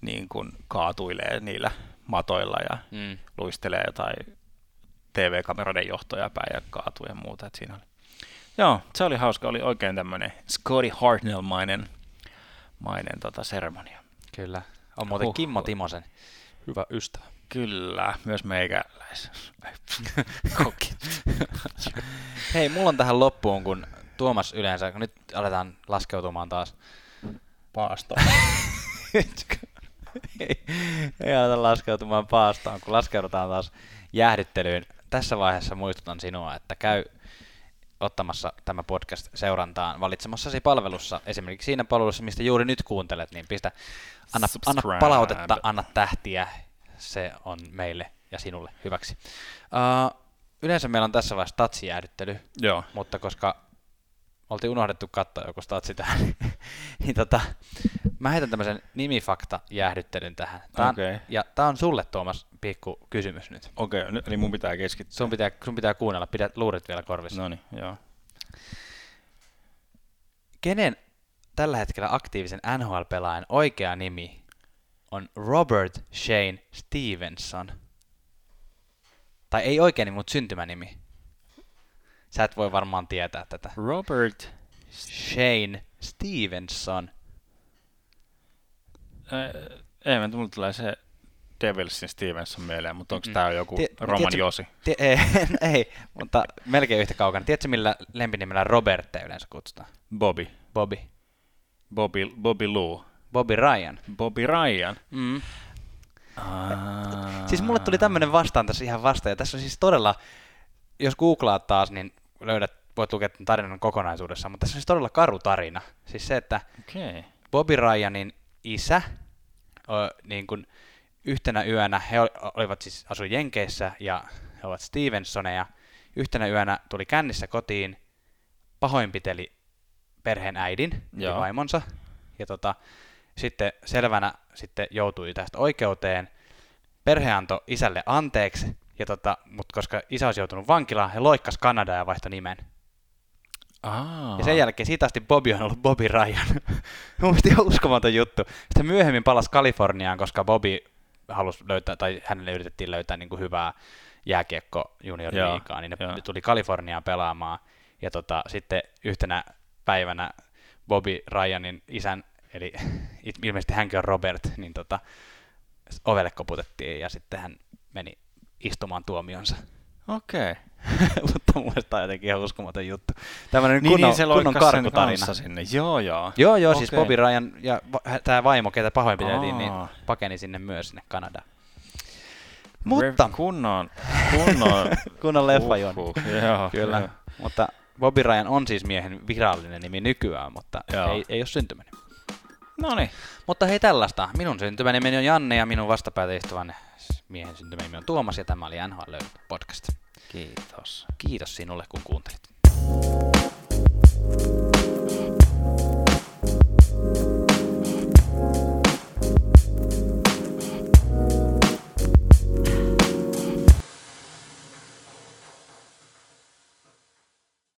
niin kuin kaatuilee niillä matoilla ja Mm. luistelee jotain TV-kameroiden johtoja päin ja kaatuu ja muuta. Et siinä oli. Joo, se oli hauska. Oli oikein tämmöinen Scotty Hartnell-mainen mainen, tota, seremonia. Kyllä. On muuten Huhhuh. Kimmo Timosen hyvä ystävä. Kyllä, myös meikäläis. Kokki. Hei, mulla on tähän loppuun, kun Tuomas yleensä, kun nyt aletaan laskeutumaan taas. Paasto. ei, ei aleta laskeutumaan paastoon, kun laskeudutaan taas jäähdyttelyyn. Tässä vaiheessa muistutan sinua, että käy ottamassa tämä podcast seurantaan valitsemassasi palvelussa, esimerkiksi siinä palvelussa, mistä juuri nyt kuuntelet, niin pistä, anna, anna palautetta, anna tähtiä, se on meille ja sinulle hyväksi. Uh, yleensä meillä on tässä vaiheessa tatsijäähdyttely, Joo. mutta koska oltiin unohdettu katsoa joku statsi tähän, niin tota, mä heitän tämmöisen nimifakta-jäähdyttelyn tähän. Tää on, Okei. Ja tää on sulle, Tuomas, pikku kysymys nyt. Okei, okay, eli mun pitää keskittyä. Sun pitää, sun pitää kuunnella, pidät luurit vielä korvissa. No niin, joo. Kenen tällä hetkellä aktiivisen NHL-pelaajan oikea nimi on Robert Shane Stevenson? Tai ei oikein mutta syntymänimi. Sä et voi varmaan tietää tätä. Robert, Shane Stevenson. äh, ei mä mulle tulee se Devilsin Stevenson mieleen, mutta onko Mm. tää joku Tie- Roman tiedätkö- Josi? Tie- ei, ei, mutta melkein yhtä kaukana. Tiedätkö, millä lempinimellä Robertte yleensä kutsutaan? Bobby. Bobby. Bobby, Bobby Lou. Bobby Ryan. Bobby Ryan. Mm. Ah. Siis mulle tuli tämmönen vastaan tässä ihan vasta, ja tässä on siis todella, jos googlaat taas, niin löydät, voit lukea tämän tarinan kokonaisuudessaan, mutta tässä on siis todella karu tarina. Siis se, että. Okay. Bobby Ryanin isä, ö, niin kuin yhtenä yönä, he ol- olivat siis asu Jenkeissä ja he ovat Stevensoneja. Yhtenä yönä tuli kännissä kotiin, pahoinpiteli perheen äidin, Joo. vaimonsa, ja tota, sitten selvänä sitten joutui tästä oikeuteen. Perhe antoi isälle anteeksi, ja tota, mutta koska isä olisi joutunut vankilaan, he loikkas Kanadaan ja vaihtoi nimen. Ah. Ja sen jälkeen siitä asti Bobby on ollut Bobby Ryan. Mun mielestä ihan uskomaton juttu. Sitten myöhemmin palasi Kaliforniaan, koska Bobby halusi löytää, tai hänelle yritettiin löytää niin kuin hyvää jääkiekko junior Joo, liikaa, niin ne joo. tuli Kaliforniaan pelaamaan. Ja tota, sitten yhtenä päivänä Bobby Ryanin isän, eli ilmeisesti hänkin on Robert, niin tota, ovelle koputettiin ja sitten hän meni istumaan tuomionsa. Okei. Mutta mun mielestä on jotenkin ihan uskomaton juttu. Tämmöinen Niin, kunnon, niin se kunnon karkutarina. sinne. Joo, joo. Joo, joo, siis Okei. Bobby Ryan ja va- tämä vaimo, ketä pahoinpiteltiin, niin pakeni sinne myös sinne Kanadaan. Mutta, Rev- Kunnon, kunnon... kunnon leffajuoni. Uhuh, Joo, Kyllä, joo. mutta Bobby Ryan on siis miehen virallinen nimi nykyään, mutta Joo. ei, ei ole syntymänimi. No niin. Mutta hei tällaista, minun syntymänimeni on Janne ja minun vastapäätä istuvan miehen syntymä on Tuomas ja tämä oli NHL podcast. Kiitos. Kiitos sinulle, kun kuuntelit. thank you